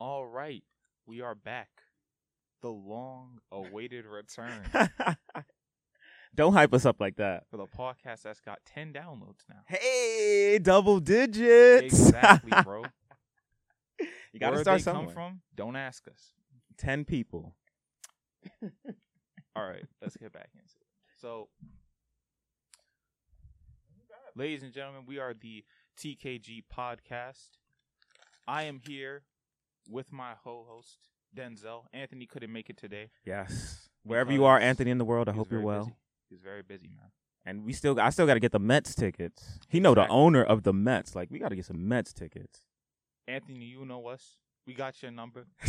All right, we are back. The long-awaited return Don't hype us up like that. for the podcast that's got ten downloads now. Hey, double digits. Exactly, bro. you got to Where start they somewhere. come from? Don't ask us. Ten people. All right, let's get back into it. So, ladies and gentlemen, we are the TKG podcast. I am here with my co-host Denzel. Anthony couldn't make it today. Yes. Wherever you are, Anthony, in the world, I He's hope you're very well. busy. He's very busy, man. And we still, I still got to get the Mets tickets. He know the Exactly. owner of the Mets. Like we got to get some Mets tickets. Anthony, you know us. We got your number.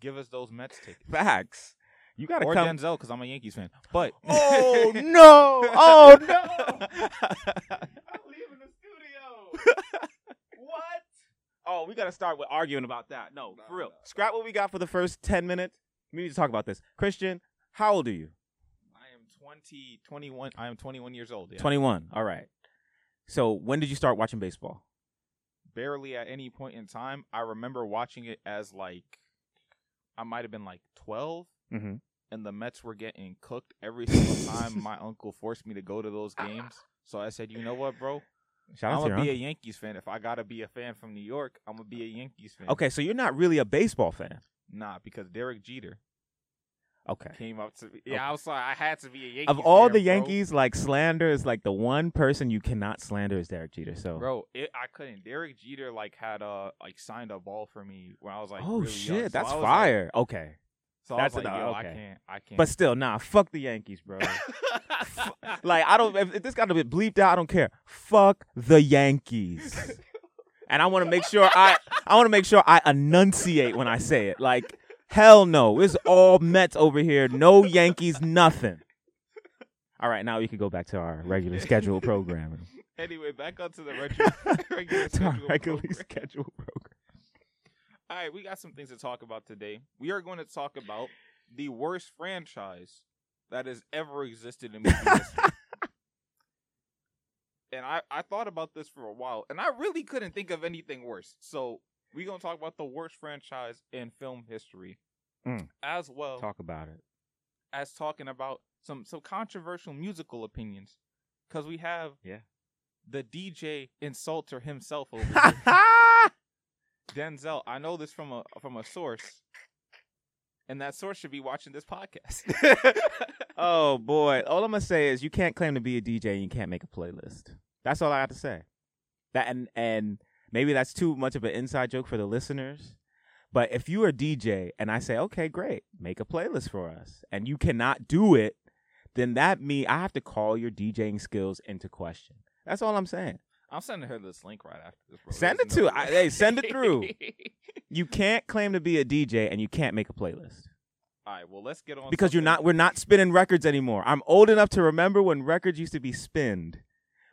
Give us those Mets tickets. Facts. You got to Or come. Denzel, because I'm a Yankees fan. But Oh no! Oh no! I'm leaving the studio. what? Oh, we got to start with arguing about that. No, for real. Scrap what we got for the first ten minutes. We need to talk about this. Christian, how old are you? I am 20, 21. I am 21 years old. Yeah. Twenty-one. All right. So when did you start watching baseball? Barely at any point in time. I remember watching it as like, I might have been like 12, Mm-hmm. and the Mets were getting cooked every single time my uncle forced me to go to those games. So I said, you know what, bro? Shout I'm gonna be a. Yankees fan. If I gotta be a fan from New York, I'm gonna be a Yankees fan. Okay, so you're not really a baseball fan. Nah, because Derek Jeter Okay. came up to me. Yeah, I was like, I had to be a Yankees Of all fan, the bro. Yankees, like slander is like the one person you cannot slander is Derek Jeter. So Bro, it, I couldn't. Derek Jeter like had a like signed a ball for me when I was like, oh really shit, young. So that's fire. okay, Like, so That's I was like, an- yo, I can't, I can't. but still, nah, fuck the Yankees, bro. like I don't. If, if this got to be bleeped out, I don't care. Fuck the Yankees. and I want to make sure I. I want to make sure I enunciate when I say it. Like hell no, it's all Mets over here. No Yankees, nothing. All right, now we can go back to our regular schedule programming. anyway, back onto the regular, regular to our schedule regularly program. scheduled program. All right, we got some things to talk about today. We are going to talk about the worst franchise that has ever existed in movie history. And I, I thought about this for a while, and I really couldn't think of anything worse. So we're gonna talk about the worst franchise in film history, Mm. as well Talk about it. as talking about some some controversial musical opinions, because we have Yeah. the DJ insulter himself over here. Denzel, I know this from a from a source, and that source should be watching this podcast. oh boy, all I'm gonna say is you can't claim to be a DJ and you can't make a playlist. That's all I have to say. That and and maybe that's too much of an inside joke for the listeners. But if you're a DJ and I say, okay, great, make a playlist for us, and you cannot do it, then that me I have to call your DJing skills into question. That's all I'm saying. I'm sending her this link right after this. Bro. Send it to- I- hey, send it through. You can't claim to be a DJ and you can't make a playlist. All right, well, let's get on because you're not we're not spinning records anymore. I'm old enough to remember when records used to be spinned.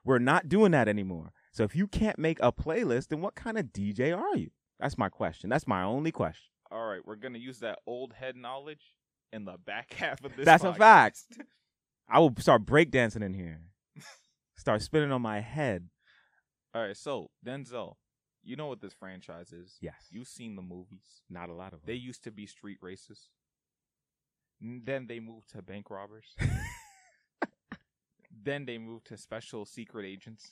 We're not doing that anymore. So if you can't make a playlist, then what kind of DJ are you? That's my question. That's my only question. All right, we're gonna use that old head knowledge in the back half of this. That's a fact. I will start breakdancing in here. Start spinning on my head. All right, so Denzel, you know what this franchise is? Yes. You've seen the movies. Not a lot of them. They used to be street races. Then they moved to bank robbers. then they moved to special secret agents.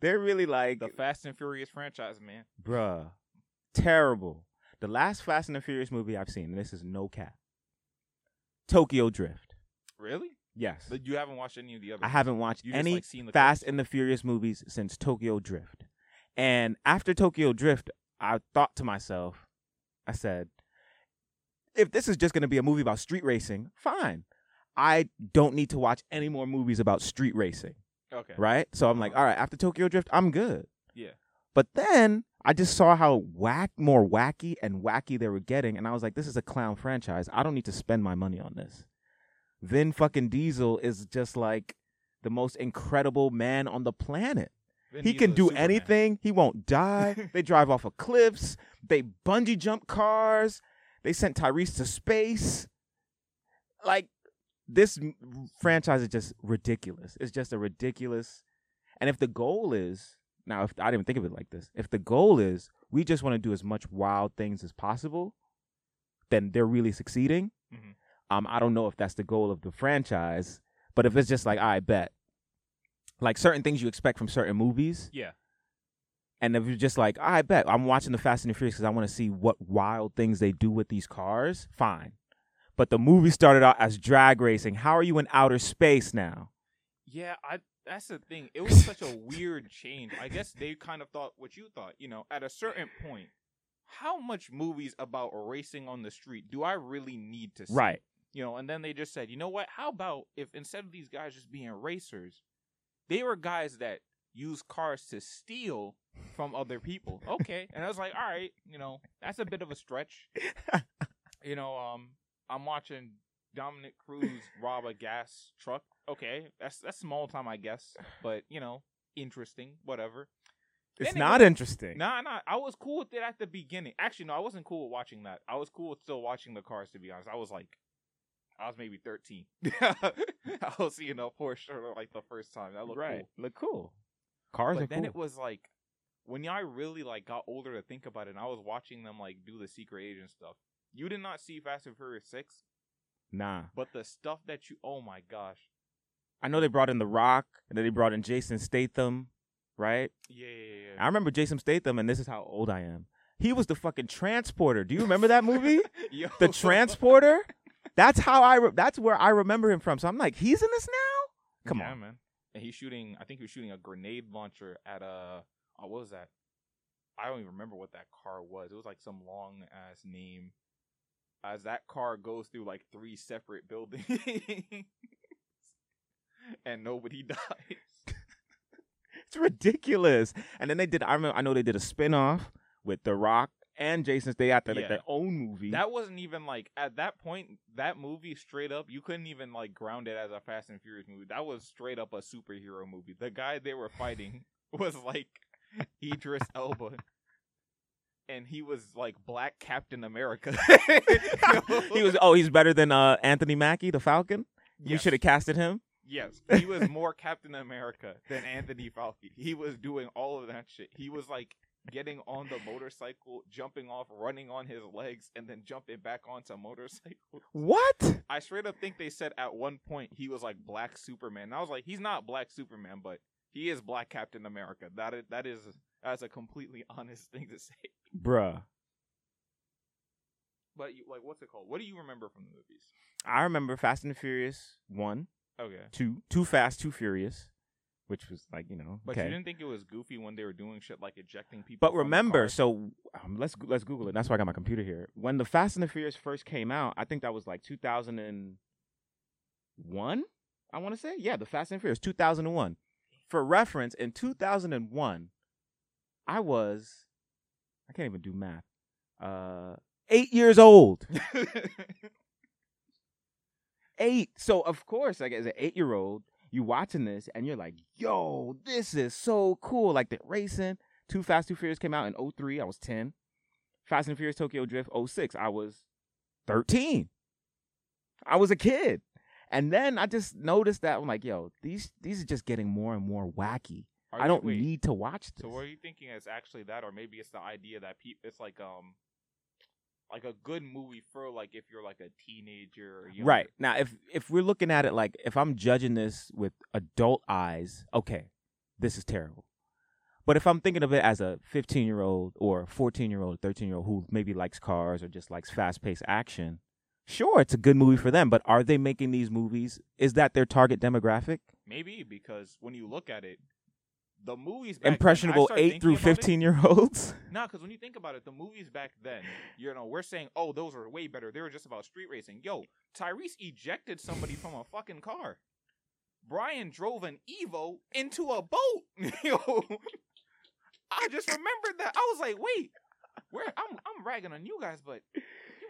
They're really like The Fast and Furious franchise, man. bruh. Terrible. The last Fast and the Furious movie I've seen, and this is no cap. Tokyo Drift. Really? Yes. But you haven't watched any of the other. I haven't watched You just, any like, seen the Fast clips? and the Furious movies since Tokyo Drift. And after Tokyo Drift, I thought to myself, I said, if this is just going to be a movie about street racing, fine. I don't need to watch any more movies about street racing, Okay. right? So I'm like, Uh-huh. all right, after Tokyo Drift, I'm good. Yeah. But then I just saw how whack more wacky and wacky they were getting, and I was like, this is a clown franchise. I don't need to spend my money on this. Vin fucking Diesel is just like the most incredible man on the planet. Vin he Diesel can do anything. He won't die. they drive off of cliffs. They bungee jump cars. They sent Tyrese to space. Like this m- franchise is just ridiculous. It's just a ridiculous. And if the goal is now if I didn't think of it like this, if the goal is we just want to do as much wild things as possible, then they're really succeeding. Mhm. Um, I don't know if that's the goal of the franchise, but if it's just like I bet, like certain things you expect from certain movies, Yeah. and if you're just like I bet I'm watching the Fast and the Furious because I want to see what wild things they do with these cars, fine. But the movie started out as drag racing. How are you in outer space now? Yeah, I that's the thing. It was such a weird change. I guess they kind of thought what you thought, you know, at a certain point, how much movies about racing on the street do I really need to see? Right. You know, and then they just said, you know what? How about if instead of these guys just being racers, they were guys that use cars to steal from other people. Okay. and I was like, all right, you know, that's a bit of a stretch. you know, um, I'm watching Dominic Cruz rob a gas truck. Okay, that's that's small time, I guess, but you know, interesting. Whatever. It's it not interesting. Nah, nah. I was cool with it at the beginning. Actually, no, I wasn't cool with watching that. I was cool with still watching the cars. To be honest, I was like, I was maybe 13. I was seeing a Porsche like the first time. That looked right. cool. Look cool. Cars But are then cool. it was like when I really like got older to think about it, and I was watching them like do the secret agent stuff. You did not see Fast and Furious Six, nah. but the stuff that you oh my gosh, I know they brought in The Rock, and then they brought in Jason Statham, right? yeah, yeah, I remember Jason Statham, and this is how old I am. He was the fucking transporter. Do you remember that movie? The transporter. That's how I. Re- that's where I remember him from. So I'm like, he's in this now. Come Yeah, on. man. And he's shooting. I think he was shooting a grenade launcher at a. Oh, what was that? I don't even remember what that car was. It was like some long ass name. As that car goes through like three separate buildings, and nobody dies. It's ridiculous. And then they did. I remember. I know they did a spin-off with The Rock and Jason. Their, like Yeah. their own movie. That wasn't even like at that point. That movie straight up, you couldn't even like ground it as a Fast and Furious movie. That was straight up a superhero movie. The guy they were fighting was like Idris Elba, and he was like Black Captain America. he was. Oh, he's better than uh, Anthony Mackie, the Falcon. You should have casted him. Yes, he was more Captain America than Anthony Falcon. He was doing all of that shit. He was like getting on the motorcycle, jumping off, running on his legs, and then jumping back onto motorcycle. What? I straight up think they said at one point he was like Black Superman. And I was like, he's not Black Superman, but he is Black Captain America. That is that is that's a completely honest thing to say. Bruh. But you, like, what's it called? What do you remember from the movies? I remember Fast and the Furious one, Okay, two, Too Fast, Too Furious, which was like you know. but okay. you didn't think it was goofy when they were doing shit like ejecting people. But remember, so um, let's let's Google it. That's why I got my computer here. When the Fast and the Furious first came out, I think that was like 2001. I want to say, yeah, the Fast and Furious 2001. For reference, in 2001, I was, I can't even do math. Uh, eight years old. Eight. So of course, like as an eight year old, you watching this and you're like, "Yo, this is so cool!" Like the racing. Too Fast, Two Furious came out in 03. I was 10. Fast and Furious Tokyo Drift 06. I was 13. I was a kid. And then I just noticed that I'm like, yo, these these are just getting more and more wacky. Are I don't wait, need to watch this. So what are you thinking? It's actually that, or maybe it's the idea that pe- it's like um, like a good movie for like if you're like a teenager. Right. Now if if we're looking at it like if I'm judging this with adult eyes, okay, this is terrible. But if I'm thinking of it as a 15 year old or 14 year old, 13 year old who maybe likes cars or just likes fast paced action, sure, it's a good movie for them. But are they making these movies? Is that their target demographic? Maybe because when you look at it, the movies back Impressionable started 8 thinking through about it- 15 year olds? No, because when you think about it, the movies back then, you know, we're saying, oh, those are way better. They were just about street racing. Yo, Tyrese ejected somebody from a fucking car. Brian drove an Evo into a boat. Yo, I just remembered that. I was like, wait, where? I'm I'm ragging on you guys, but you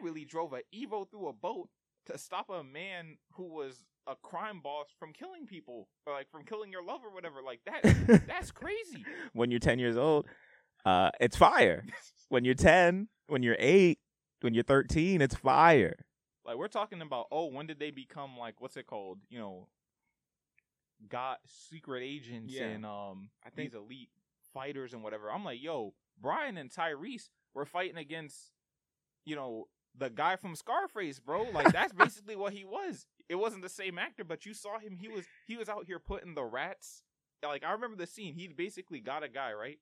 really drove an Evo through a boat to stop a man who was a crime boss from killing people, or like from killing your love or whatever. Like that. That's crazy. when you're 10 years old, uh, it's fire. when you're 10, when you're 8, when you're 13, it's fire. Like we're talking about, oh, when did they become like what's it called? You know, got secret agents Yeah. and um I think- these elite fighters and whatever. I'm like, yo, Brian and Tyrese were fighting against, you know, the guy from Scarface, bro. Like that's basically what he was. It wasn't the same actor, but you saw him. He was he was out here putting the rats. Like I remember the scene. He basically got a guy right,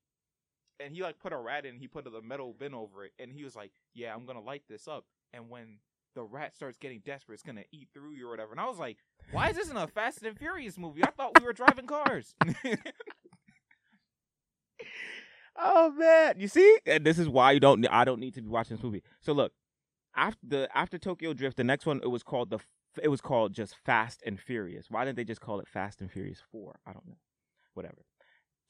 and he like put a rat in. He put a metal bin over it, and he was like, "Yeah, I'm gonna light this up." And when the rat starts getting desperate, it's gonna eat through you or whatever. And I was like, "Why is this in a Fast and Furious movie? I thought we were driving cars." Oh man, you see, and this is why you don't. I don't need to be watching this movie. So look, after the after Tokyo Drift, the next one it was called the it was called just Fast and Furious. Why didn't they just call it Fast and Furious Four? I don't know. Whatever.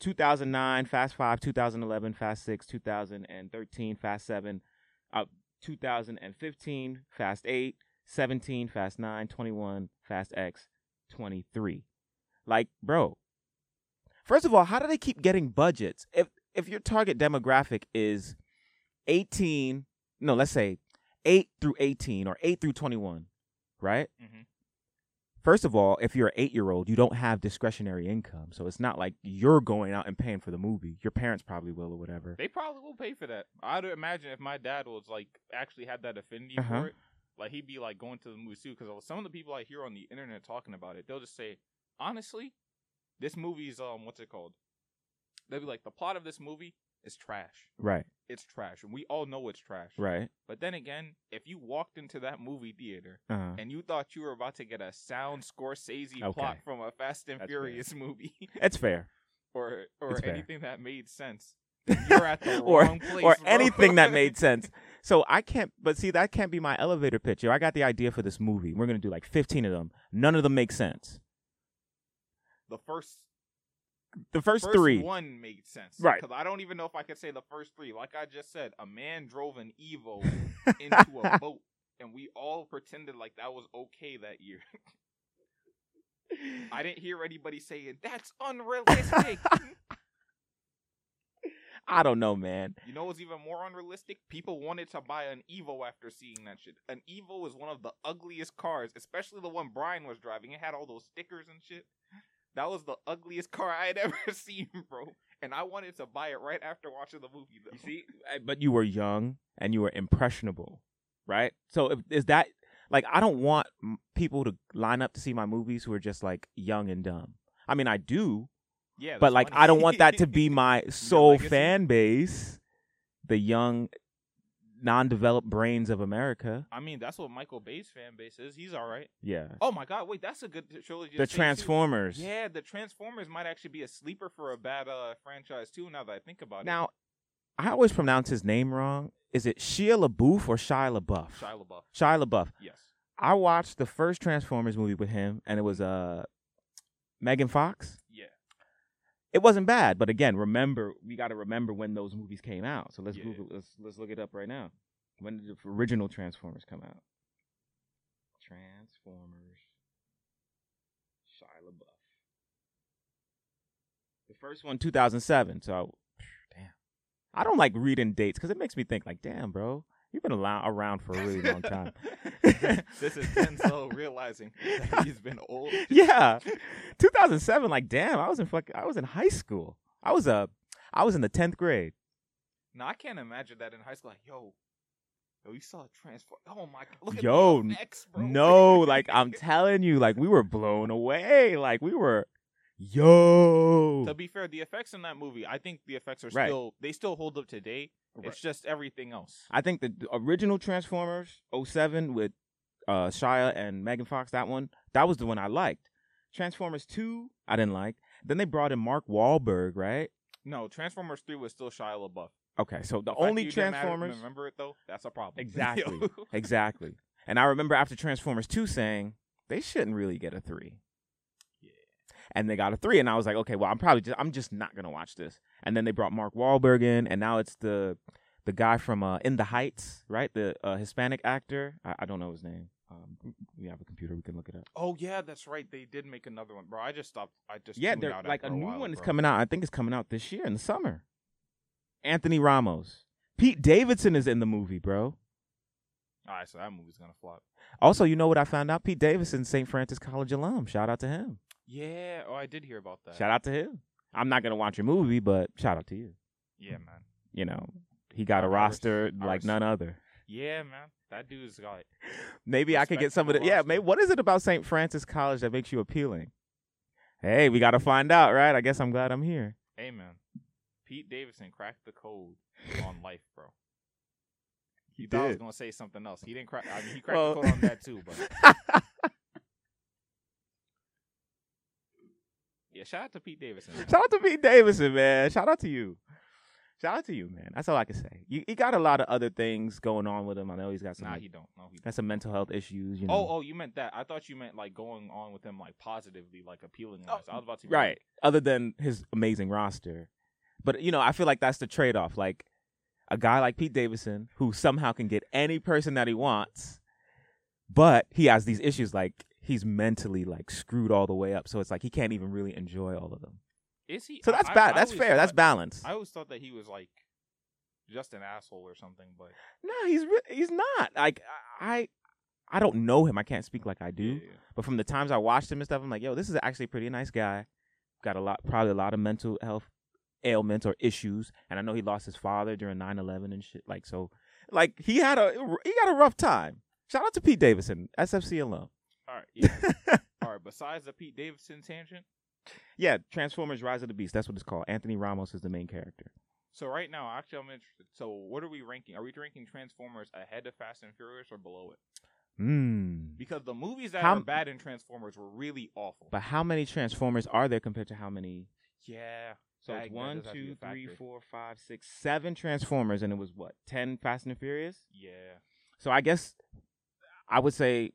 2009 Fast Five, 2011 Fast Six, 2013 Fast Seven, uh, 2015 Fast Eight, 17 Fast Nine, 21 Fast X, 23. Like, bro. First of all, how do they keep getting budgets? If if your target demographic is 18, no, let's say 8 through 18 or 8 through 21, right? mm-hmm. First of all, if you're an 8-year-old, you don't have discretionary income. So it's not like you're going out and paying for the movie. Your parents probably will or whatever. They probably will pay for that. I'd imagine if my dad was like actually had that affinity Uh-huh. for it, like he'd be like going to the movies too. Because some of the people I hear on the internet talking about it, they'll just say, honestly, this movie's um, what's it called? They'll be like, the plot of this movie is trash. Right. It's trash, and we all know it's trash. Right. But then again, if you walked into that movie theater Uh-huh. and you thought you were about to get a sound Scorsese Okay. plot from a Fast and That's fair. Furious movie, It's fair. or or It's fair. anything that made sense, you're at the or wrong place. or bro. anything that made sense. So I can't but see that can't be my elevator pitch. Yo, I got the idea for this movie. We're going to do like 15 of them. None of them make sense. the first The first, first three. one made sense, Right. Because I don't even know if I could say the first three. Like I just said, a man drove an Evo into a boat, and we all pretended like that was okay that year. I didn't hear anybody saying that's unrealistic. I don't know, man. you know what's even more unrealistic? People wanted to buy an Evo after seeing that shit. An Evo is one of the ugliest cars, especially the one Brian was driving. It had all those stickers and shit. That was the ugliest car I had ever seen, bro. And I wanted to buy it right after watching the movie. Though. You see, but you were young and you were impressionable, right? So if, is that like I don't want people to line up to see my movies who are just like young and dumb. I mean, I do, Yeah, but like funny. I don't want that to be my sole fan base, the young, non-developed brains of America. I mean, that's what Michael Bay's fan base is. He's all right. Yeah, Oh my god, wait, that's a good trilogy. the say, too. Transformers. Yeah, the Transformers might actually be a sleeper for a bad uh, franchise too. Now that I think about it. Now, I always pronounce his name wrong. Is it Shia LaBeouf or Shia LaBeouf? Shia LaBeouf. Shia LaBeouf. Yes. I watched the first Transformers movie with him, and it was uh Megan Fox. It wasn't bad, but again, remember we got to remember when those movies came out. So let's Yeah. Google, let's let's look it up right now. When did the original Transformers come out? Transformers. Shia LaBeouf. The first one, 2007. So, damn. I don't like reading dates because it makes me think like, damn, bro, you've been around for a really long time. this is Denzel realizing that he's been old. yeah, 2007. Like, damn, I was in fuck, I was in high school. I was uh, I was in the tenth grade. Now I can't imagine that in high school. Like, yo, yo, you saw a Transform? Oh my god, look at Yo, effects, bro. No, like I'm telling you, like we were blown away. Like we were, yo. to be fair, the effects in that movie, I think the effects are Right. still they still hold up today. Right. It's just everything else. I think the the original Transformers 07 with uh Shia and Megan Fox, that one, that was the one I liked. Transformers 2, I didn't like. Then they brought in Mark Wahlberg, right? No, Transformers Three was still Shia LaBeouf. Okay, so the, fact only that you didn't Transformers remember it though, that's a problem. Exactly. Exactly. And I remember after Transformers 2 saying they shouldn't really get a 3. And they got a 3 and I was like, okay, well, I'm probably just I'm just not going to watch this. And then they brought Mark Wahlberg in and now it's the the guy from uh, In the Heights, right? The uh, Hispanic actor. I, I don't know his name. Um, we have a computer, we can look it up. Oh yeah, that's right. They did make another one, bro. I just stopped. I just Yeah, they're out like a after new while, one is coming out. I think it's coming out this year in the summer. Anthony Ramos. Pete Davidson is in the movie, bro. All right, so that movie's gonna flop. Also, you know what I found out? Pete Davidson, St. Francis College alum. Shout out to him. Yeah. Oh, I did hear about that. Shout out to him. I'm not gonna watch your movie, but shout out to you. Yeah, man. You know, he got a roster like none other. Yeah, man. That dude's got Maybe I could get some of the yeah. Maybe what is it about St. Francis College that makes you appealing? Hey, we got to find out, right? I guess I'm glad I'm here. Hey man, Pete Davidson cracked the code on life, bro. He You thought I was gonna say something else. He didn't crack. I mean, he cracked Well- the code on that too. But yeah, shout out to Pete Davidson. man. Shout out to Pete Davidson, man. Shout out to you. Shout out to you, man. That's all I can say. You, he got a lot of other things going on with him. I know he's got some, Nah, he don't. No, he. Don't. got some mental health issues. You oh, know. Oh, oh, you meant that? I thought you meant like going on with him like positively, like appealing. Oh. I was about to right. like, Other than his amazing roster, but you know, I feel like that's the trade off. Like a guy like Pete Davidson, who somehow can get any person that he wants, but he has these issues. Like he's mentally like screwed all the way up, so it's like he can't even really enjoy all of them. Is he? So that's I- bad. I that's fair. That's thought- balance. I always thought that he was like just an asshole or something, but No, he's re- he's not. Like I, I don't know him. I can't speak like I do. yeah, yeah. But from the times I watched him and stuff, I'm like, yo, this is actually a pretty nice guy. Got a lot, probably a lot of mental health ailments or issues. And I know he lost his father during 9/11 and shit. Like so, like he had a he got a rough time. Shout out to Pete Davidson, SFC alum. All right, yeah. All right. Besides the Pete Davidson tangent, yeah, Transformers: Rise of the Beast. That's what it's called. Anthony Ramos is the main character. so right now, actually, I'm interested. So, what are we ranking? Are we ranking Transformers ahead of Fast and Furious or below it? Hmm. Because the movies that How- are bad in Transformers were really awful. But how many Transformers are there compared to how many? yeah. So that- it's one, does have to be two, three, four, five, six, seven Transformers, and it was what ten Fast and Furious. Yeah. So I guess I would say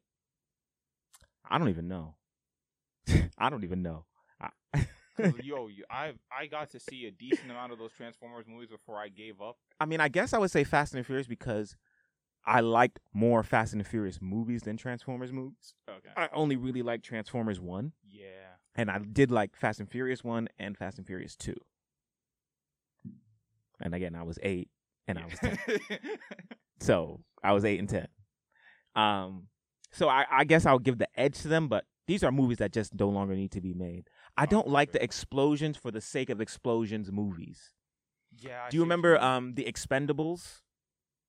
I don't even know. I don't even know. I, yo, you, I I got to see a decent amount of those Transformers movies before I gave up. I mean, I guess I would say Fast and Furious because I liked more Fast and Furious movies than Transformers movies. Okay. I only really liked Transformers 1, Yeah. and I did like Fast and Furious 1 and Fast and Furious 2. And again, I was 8 and I was 10. So I was eight and ten. Um, so I, I guess I'll give the edge to them, but these are movies that just no longer need to be made. I Oh, don't like the explosions for the sake of explosions movies. yeah. I Do you what remember mean. um the Expendables?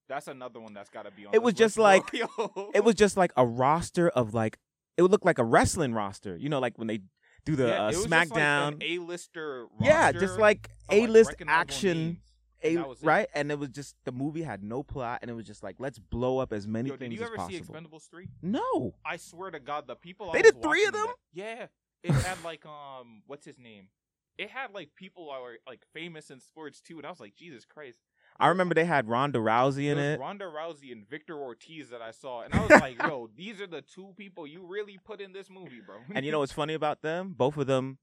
That's another one that's got to be on. It this was just list, bro. It was just like a roster of like it would look like a wrestling roster. You know, like when they do the Yeah, uh, it was SmackDown. Just like an A-lister. yeah, just like of, A list recognizable action. names. A, right, and it was just the movie had no plot, and it was just like let's blow up as many Yo, did things you as ever see possible. Expendables three? no, I swear to God, the people I They did three of them? that- yeah, it had like um, what's his name? It had like people were like famous in sports too, and I was like, Jesus Christ. I remember they had Ronda Rousey in it. Ronda Rousey and Victor Ortiz that I saw, and I was like, "Yo, these are the two people you really put in this movie, bro." And you know what's funny about them? Both of them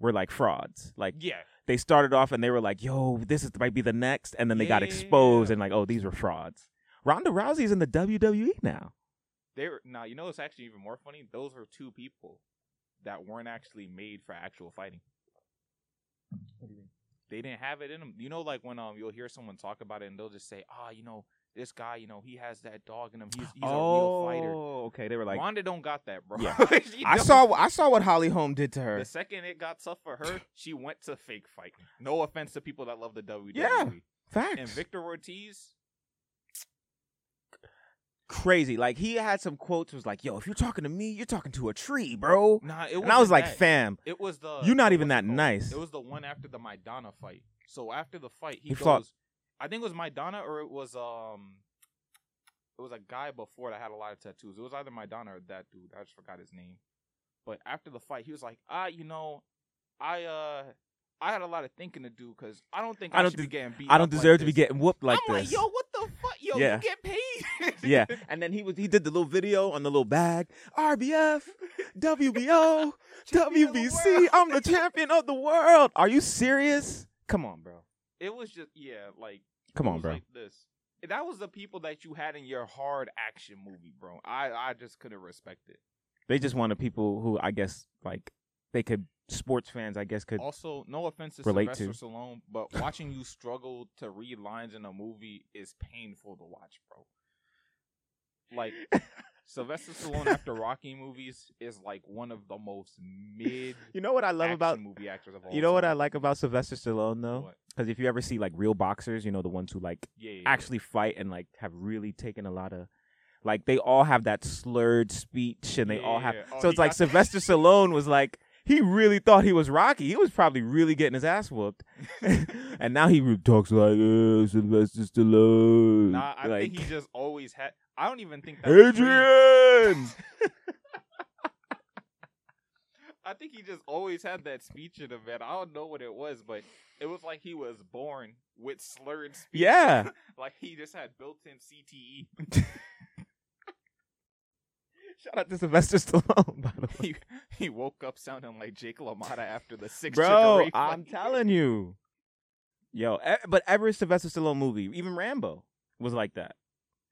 were like frauds. Like yeah, they started off and they were like, "Yo, this is might be the next," and then they got exposed and like, "Oh, these were frauds." Ronda Rousey's in the WWE now. they were. Now you know what's actually even more funny. Those were two people that weren't actually made for actual fighting. They didn't have it in them. You know, like when um you'll hear someone talk about it and they'll just say, "Ah, you know, this guy, you know, he has that dog in him. He's he's a real fighter." Oh, okay. They were like, Ronda don't got that, bro. Yeah. I saw, I saw what Holly Holm did to her. The second it got tough for her, she went to fake fighting. No offense to people that love the WWE. Yeah. Facts. And Victor Ortiz, crazy. Like he had some quotes. Was like, "Yo, if you're talking to me, you're talking to a tree, bro." nah, it And I was like, that. "Fam, It was the You're not even that nice. It was the one after the Maidana fight. So after the fight, he, He goes. fought- I think it was Maidana or it was um, it was a guy before that had a lot of tattoos. It was either Maidana or that dude. I just forgot his name. But after the fight, he was like, "Ah, you know, I uh, I had a lot of thinking to do because I don't think I, I don't should be getting beat. I don't up like deserve to be getting whooped like I'm this." like, yo, what the fuck? Yo, Yeah. you get paid. yeah, and then he was he did the little video on the little bag. RBF, WBO, the WBC. I'm the champion of the world. Are you serious? Come on, bro. It was just yeah, like Come on, bro. Like this. That was the people that you had in your hard action movie, bro. I I just couldn't respect it. They just wanted people who I guess like they could sports fans I guess could Also, no offense to relate Sylvester to. Stallone, but watching you struggle to read lines in a movie is painful to watch, bro. Like Sylvester Stallone after Rocky movies is like one of the most mid. You know what I love about movie actors of all you know what I like about Sylvester Stallone though, What? Because if you ever see like real boxers, you know the ones who like Yeah, yeah, yeah. actually fight and like have really taken a lot of like they all have that slurred speech and they all have Yeah. Oh, so it's like Sylvester Stallone was like he really thought he was Rocky. He was probably really getting his ass whooped, and now he talks like uh, Sylvester Stallone. Nah, I like, think he just always had. I don't even think that. was. Adrian. I think he just always had that speech in him, man. I don't know what it was, but it was like he was born with slurred speech. yeah, like he just had built-in E. CTE. shout out to Sylvester Stallone. By the way, he, he woke up sounding like Jake LaMotta after the six. bro, I'm telling you, yo. e- But every Sylvester Stallone movie, even Rambo, was like that,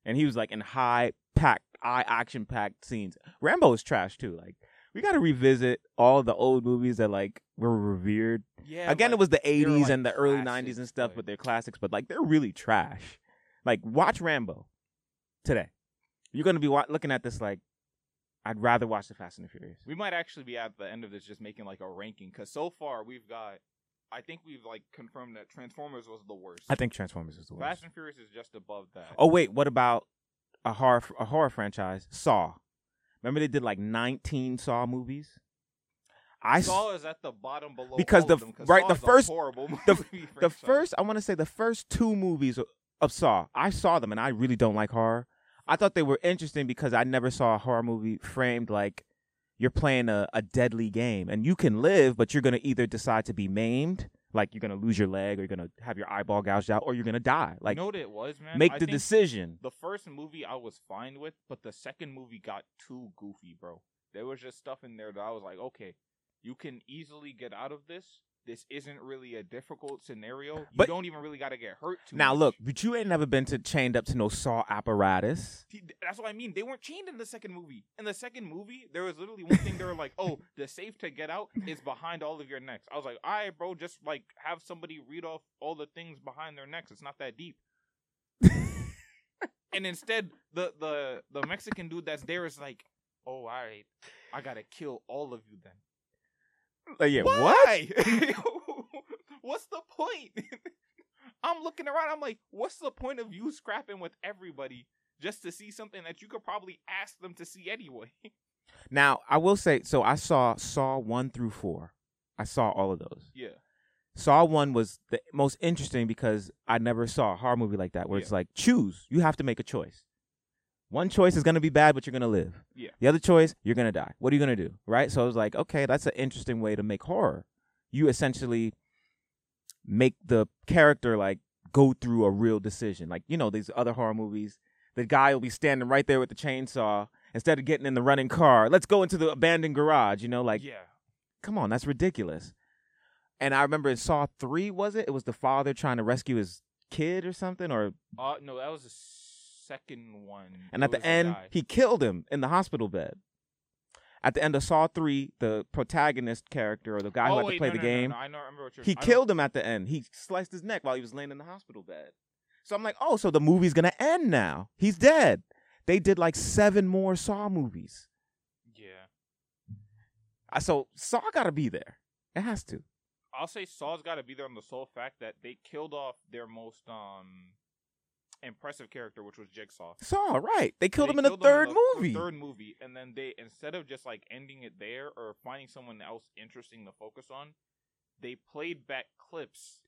and he was like in high packed, eye action packed scenes. Rambo is trash too. Like we got to revisit all the old movies that like were revered. Yeah. Again, like, it was the 80s like, and the early 90s and stuff, like- but they're classics. But like they're really trash. Like watch Rambo today. You're gonna be wa- looking at this like. I'd rather watch the Fast and the Furious. We might actually be at the end of this just making like a ranking because so far we've got. I think we've like confirmed that Transformers was the worst. I think Transformers is the worst. Fast and Furious is just above that. Oh wait, what about a horror a horror franchise? Saw. Remember they did like 19 Saw movies. I Saw is at the bottom below Because the them, right, the first- horrible the- movie the first I want to say the first two movies of- of Saw. I saw them and I really don't like horror. I thought they were interesting because I never saw a horror movie framed like you're playing a, a deadly game and you can live, but you're gonna either decide to be maimed, like you're gonna lose your leg, or you're gonna have your eyeball gouged out, or you're gonna die. Like you know what it was, man. make I the decision. The first movie I was fine with, but the second movie got too goofy, bro. There was just stuff in there that I was like, okay, you can easily get out of this. This isn't really a difficult scenario. You But- don't even really got to get hurt too Now much. look, but you ain't never been to chained up to no Saw apparatus. That's what I mean. They weren't chained in the second movie. In the second movie, there was literally one thing they were like, "Oh, the safe to get out is behind all of your necks." I was like, "All right, bro, just like have somebody read off all the things behind their necks. It's not that deep." and instead, the the the Mexican dude that's there is like, "Oh, all right, I gotta kill all of you then." Like, yeah, what? Why? what's the point? I'm looking around. I'm like, what's the point of you scrapping with everybody just to see something that you could probably ask them to see anyway? Now, I will say, so I saw Saw 1 through 4. I saw all of those. yeah. Saw 1 was the most interesting because I never saw a horror movie like that where it's like, choose. You have to make a choice. One choice is going to be bad, but you're going to live. Yeah. The other choice, you're going to die. What are you going to do? Right? So I was like, okay, that's an interesting way to make horror. You essentially make the character like go through a real decision. Like, you know, these other horror movies, the guy will be standing right there with the chainsaw instead of getting in the running car. Let's go into the abandoned garage, you know, like yeah. come on, that's ridiculous. And I remember in Saw 3, was it? It was the father trying to rescue his kid or something or Uh, no, that was the second one. and at the end guy. he killed him in the hospital bed. At the end of Saw 3, the protagonist character or the guy oh, who had wait, to play no, the no, game, No, I know, I remember what you're he I don't- killed him at the end. He sliced his neck while he was laying in the hospital bed. So I'm like, oh, so the movie's gonna end now. He's dead. They did like seven more Saw movies. Yeah. So Saw gotta be there. It has to. I'll say Saw's got to be there on the sole fact that they killed off their most um impressive character, which was Jigsaw. Saw, right. They killed They him in the third in the movie. Third movie, and then they instead of just like ending it there or finding someone else interesting to focus on, they played back clips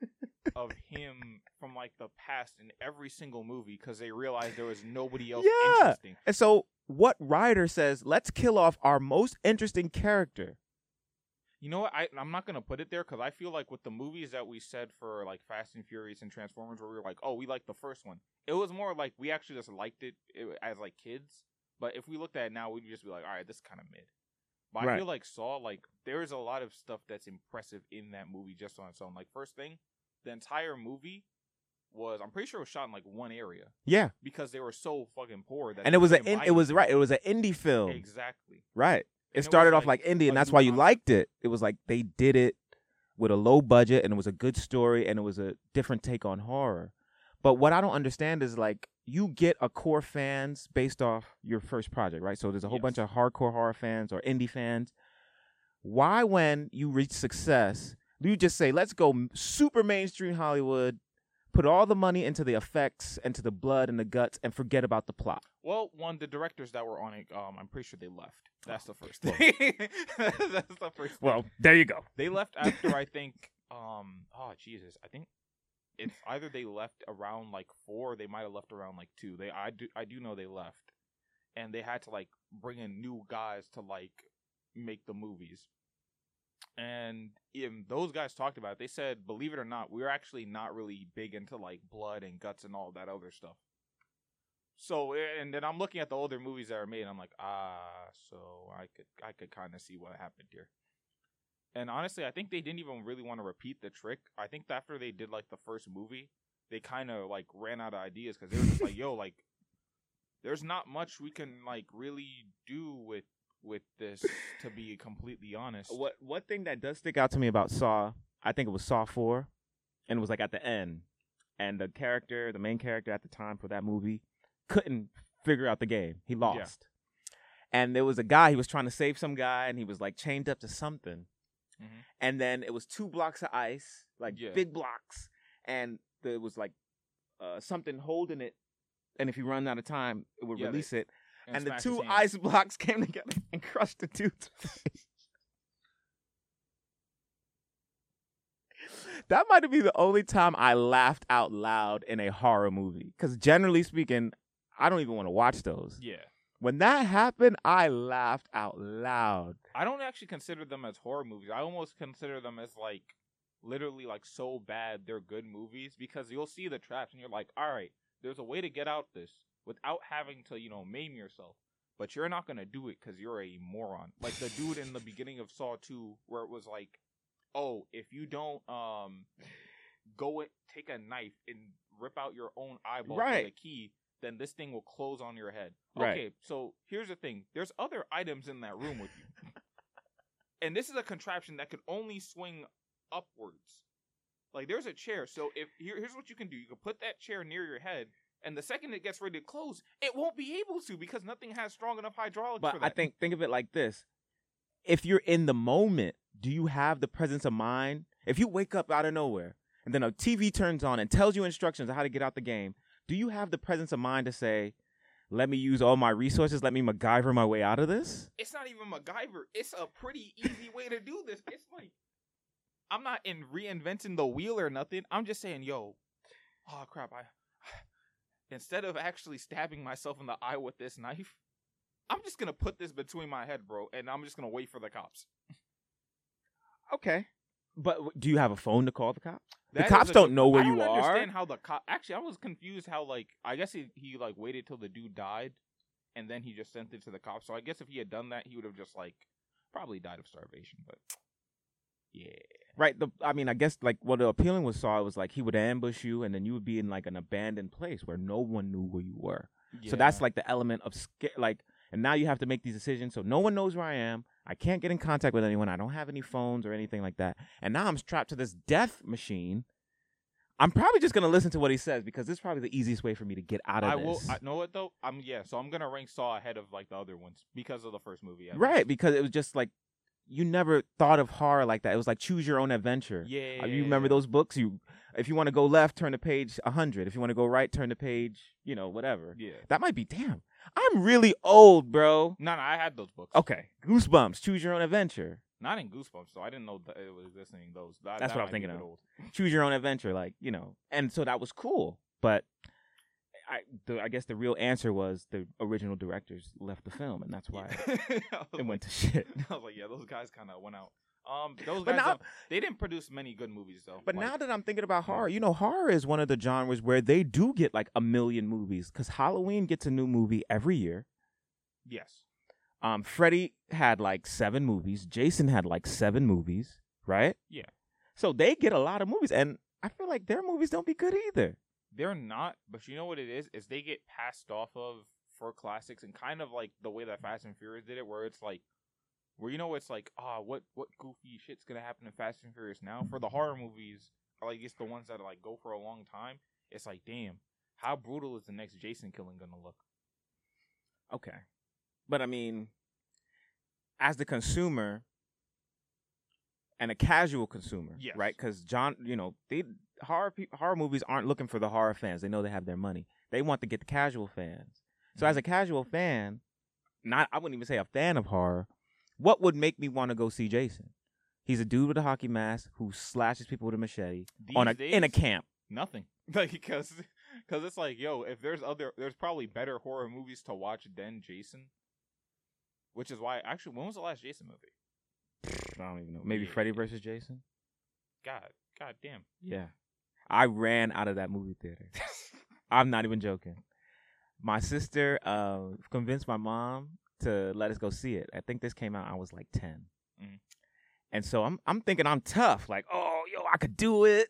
of him from like the past in every single movie because they realized there was nobody else Yeah. interesting. And so what writer says, let's kill off our most interesting character? You know what? I I'm not gonna put it there because I feel like with the movies that we said for like Fast and Furious and Transformers, where we were like, oh, we liked the first one. It was more like we actually just liked it, as like kids. But if we looked at it now, we'd just be like, all right, this kind of mid. But I feel like Saw, like there's a lot of stuff that's impressive in that movie just on its own. Like first thing, the entire movie was I'm pretty sure it was shot in like one area Yeah. because they were so fucking poor that And it was a in, it was right. It was an indie film. exactly. Right. It started off like like indie, and that's why you liked it. It was like they did it with a low budget, and it was a good story, and it was a different take on horror. But what I don't understand is like you get a core fans based off your first project, right? So there's a whole Yes. bunch of hardcore horror fans or indie fans. Why, when you reach success, do you just say, "Let's go super mainstream Hollywood, put all the money into the effects, into the blood and the guts, and forget about the plot"? Well, one the directors that were on it, um, I'm pretty sure they left. That's the first Well. thing. That's the first. thing. Well, there you go. they left after I think, um, oh Jesus, I think it's either they left around like four, or they might have left around like two. They, I do, I do know they left, and they had to like bring in new guys to like make the movies. And even those guys talked about it. They said, believe it or not, we're actually not really big into like blood and guts and all that other stuff. So and then I'm looking at the older movies that are made, and I'm like, ah, so I could I could kind of see what happened here. And honestly, I think they didn't even really want to repeat the trick. I think after they did like the first movie, they kind of like ran out of ideas because they were just like, yo, like, there's not much we can like really do with with this. To be completely honest, What one thing that does stick out to me about Saw, I think it was Saw Four, and it was like at the end, and the character, the main character at the time for that movie, couldn't figure out the game. He lost, and there was a guy he was trying to save some guy, and he was like chained up to something, Mhm. and then it was two blocks of ice, like Yeah. big blocks, and there was like uh, something holding it, and if you run out of time, it would Yeah, they- release it, and, the two ice blocks came together and crushed the dude's face. That might be the only time I laughed out loud in a horror movie. Because generally speaking, I don't even want to watch those. Yeah, When that happened, I laughed out loud. I don't actually consider them as horror movies. I almost consider them as like literally like so bad they're good movies because you'll see the traps and you're like, all right, there's a way to get out this without having to you know maim yourself. But you're not gonna do it because you're a moron. Like the dude in the beginning of Saw Two, where it was like, oh, if you don't um go and take a knife and rip out your own eyeball with Right. a key, then this thing will close on your head. Right. Okay, so here's the thing: there's other items in that room with you, and this is a contraption that could only swing upwards. Like there's a chair, so if here, here's what you can do: you can put that chair near your head, and the second it gets ready to close, it won't be able to because nothing has strong enough hydraulics But for that. I think think of it like this. If you're in the moment, do you have the presence of mind? If you wake up out of nowhere and then a TV turns on and tells you instructions on how to get out the game, do you have the presence of mind to say, let me use all my resources, let me MacGyver my way out of this? it's not even MacGyver. It's a pretty easy way to do this. It's like I'm not in reinventing the wheel or nothing. I'm just saying, yo, oh crap, I instead of actually stabbing myself in the eye with this knife, I'm just gonna put this between my head, bro, and I'm just gonna wait for the cops. Okay. But w- do you have a phone to call the cops? The cops a don't know where I you don't are. understand how the cop. Actually, I was confused how like I guess he he like waited till the dude died, and then he just sent it to the cops. So I guess if he had done that, he would have just like probably died of starvation. But yeah, Right. The I mean, I guess like what the appealing was saw was like he would ambush you and then you would be in like an abandoned place where no one knew where you were. So that's like the element of sca- like, and now you have to make these decisions. So no one knows where I am. I can't get in contact with anyone. I don't have any phones or anything like that. And now I'm strapped to this death machine. I'm probably just gonna listen to what he says because this is probably the easiest way for me to get out of I this. will. I know what though. I'm yeah. So I'm gonna rank Saw ahead of like the other ones because of the first movie. at right, because it was just like you never thought of horror like that. It was like choose your own adventure. Yeah. Uh, You remember those books? You, if you want to go left, turn to page 100. If you want to go right, turn to page, you know, whatever. Yeah. That might be. Damn, I'm really old, bro. No, no, I had those books. Okay, Goosebumps, choose your own adventure. Not in Goosebumps, so I didn't know that it was existing those. That, That's that what I'm thinking of. old. choose your own adventure, like you know. And so that was cool, but I, the, I guess the real answer was the original directors left the film, and that's why Yeah. I was it like- went to shit. I was like, yeah, those guys kind of went out. Um, those But guys, now- they didn't produce many good movies though. But Like, now that I'm thinking about horror, you know, horror is one of the genres where they do get like a million movies because Halloween gets a new movie every year. yes, Um, Freddy had like seven movies. Jason had like seven movies, right? Yeah. So they get a lot of movies, and I feel like their movies don't be good either. They're not. But you know what it is? Is they get passed off of for classics and kind of like the way that Fast and Furious did it, where it's like, where you know it's like, ah, what what goofy shit's gonna happen in Fast and Furious now? For the horror movies, like it's the ones that like go for a long time, it's like, damn, how brutal is the next Jason killing gonna look? Okay. But I mean, as the consumer and a casual consumer, Yes. right? Because John, you know, they horror pe- horror movies aren't looking for the horror fans. They know they have their money. They want to get the casual fans. So as mm-hmm. a casual fan, not I wouldn't even say a fan of horror, what would make me want to go see Jason? He's a dude with a hockey mask who slashes people with a machete These on a days, in a camp. nothing like because because it's like yo if there's other there's probably better horror movies to watch than jason which is why actually when was the last jason movie I don't even know. Maybe Yeah. Freddy versus Jason. god god damn Yeah. I ran out of that movie theater. I'm not even joking. My sister uh, convinced my mom to let us go see it. I think this came out I was like 10. Mhm. And so I'm I'm thinking I'm tough like, "Oh, yo, I could do it."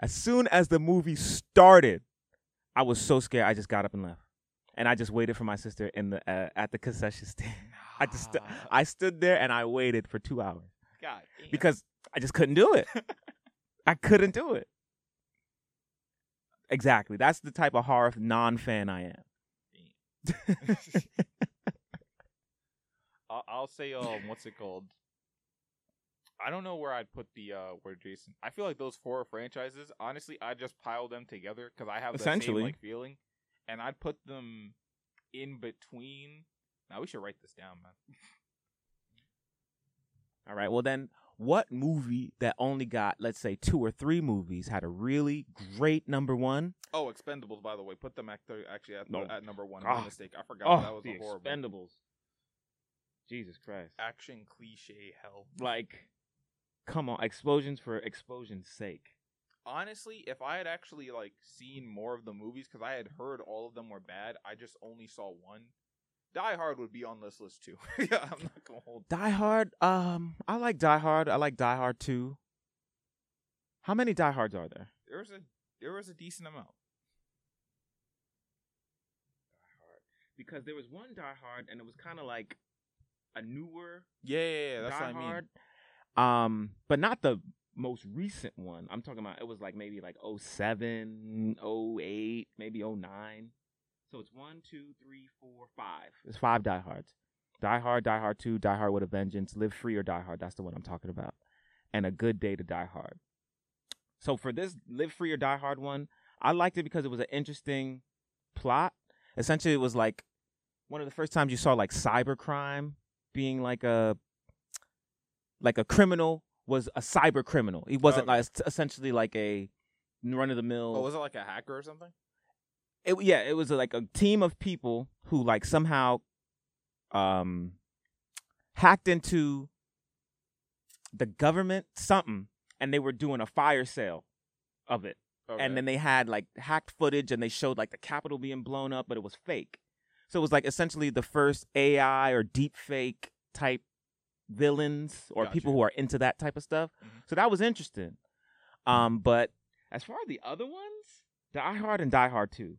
As soon as the movie started, I was so scared I just got up and left. And I just waited for my sister in the uh, at the concession stand. I just st- I stood there and I waited for 2 hours god damn. because I just couldn't do it. I couldn't do it. Exactly. That's the type of horror non fan I am. I'll, I'll say um what's it called I don't know where I'd put the uh where Jason. I feel like those four franchises. Honestly, I just pile them together because I have the same Essentially. like feeling, and I'd put them in between. Now we should write this down, man. All right. Well, then, what movie that only got, let's say, two or three movies had a really great number one? Oh, Expendables, by the way, put them at th- actually at, No. at number one. Ah. My mistake. I forgot Oh, that was a horrible Expendables. Jesus Christ. action cliche hell. Like, come on. Explosions for explosion's sake. Honestly, if I had actually like seen more of the movies, because I had heard all of them were bad, I just only saw one. Die Hard would be on this list too. yeah, I'm not gonna hold. Die Hard. Um, I like Die Hard. I like Die Hard too. How many Die Hards are there? There was a there was a decent amount. Because there was one Die Hard, and it was kind of like a newer Yeah, yeah, yeah that's Die what I mean. Hard. Um, but not the most recent one. I'm talking about it was like maybe like 07, 08, maybe 09. So it's one, two, three, four, five. It's five Die Hards. Die Hard, Die Hard 2, Die Hard with a Vengeance, Live Free or Die Hard. That's the one I'm talking about. And A Good Day to Die Hard. So for this Live Free or Die Hard one, I liked it because it was an interesting plot. Essentially, it was like one of the first times you saw like cybercrime being like a like a criminal was a cyber criminal. He wasn't oh. Okay. like essentially like a run of the mill. Oh, was it like a hacker or something? It, yeah, it was like a team of people who like somehow um hacked into the government something and they were doing a fire sale of it. Okay. And then they had like hacked footage and they showed like the Capitol being blown up, but it was fake. So it was like essentially the first AI or deep fake type villains or people who are into that type of stuff. Mhm. So that was interesting. Um, but as far as the other ones, Die Hard and Die Hard 2.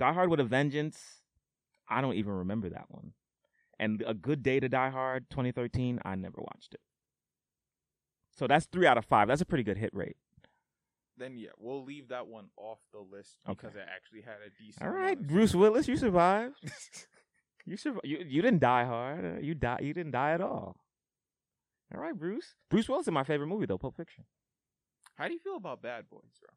Die Hard with a Vengeance, I don't even remember that one. And A Good Day to Die Hard 2013, I never watched it. So that's three out of five. That's a pretty good hit rate. then yeah, we'll leave that one off the list because it actually had a decent. All right, Bruce Willis, you survived. You survived. You, you didn't die hard. Uh, You die. You didn't die at all. All right, Bruce. Bruce Willis is my favorite movie though. Pulp Fiction. How do you feel about Bad Boys, bro?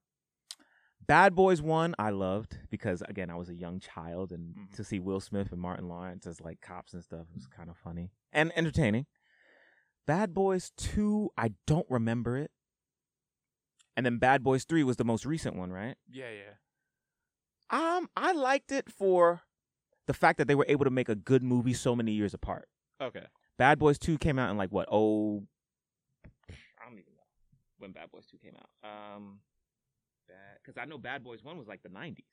Bad Boys One, I loved because again, I was a young child, and Mhm. to see Will Smith and Martin Lawrence as like cops and stuff was kind of funny and entertaining. Bad Boys Two, I don't remember it. And then Bad Boys Three was the most recent one, right? Yeah, yeah. Um, I liked it for the fact that they were able to make a good movie so many years apart. Okay. Bad Boys Two came out in like what? Oh, I don't even know when Bad Boys Two came out. Um, bad because I know Bad Boys One was like the nineties.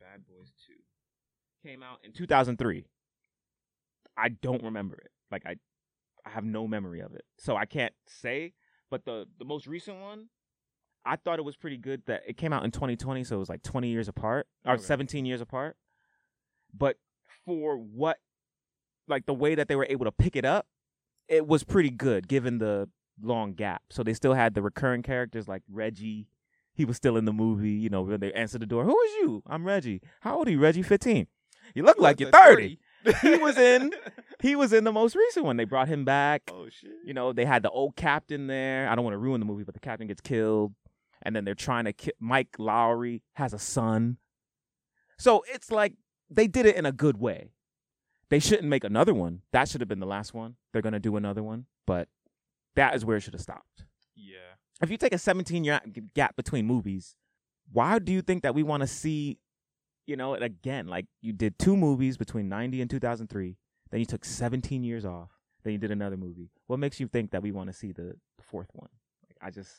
Bad Boys Two came out in two thousand three. I don't remember it. Like I, I have no memory of it, so I can't say. But the the most recent one, I thought it was pretty good. That it came out in twenty twenty, so it was like twenty years apart or Okay. seventeen years apart. But for what like the way that they were able to pick it up, it was pretty good given the long gap. So they still had the recurring characters like Reggie. He was still in the movie. You know, when they answered the door, "Who is you?" I'm Reggie. How old are you, Reggie? Fifteen. You look like you're thirty. He was in- He was in the most recent one. They brought him back. oh shit. You know, they had the old captain there. I don't want to ruin the movie, but the captain gets killed, and then they're trying to kill. Mike Lowry has a son, so it's like they did it in a good way. They shouldn't make another one. That should have been the last one. They're gonna do another one, but that is where it should have stopped. Yeah. If you take a 17 year gap between movies, why do you think that we want to see, you know, it again? Like you did two movies between 90 and 2003, then you took 17 years off, then you did another movie. What makes you think that we want to see the, the fourth one? Like, I just,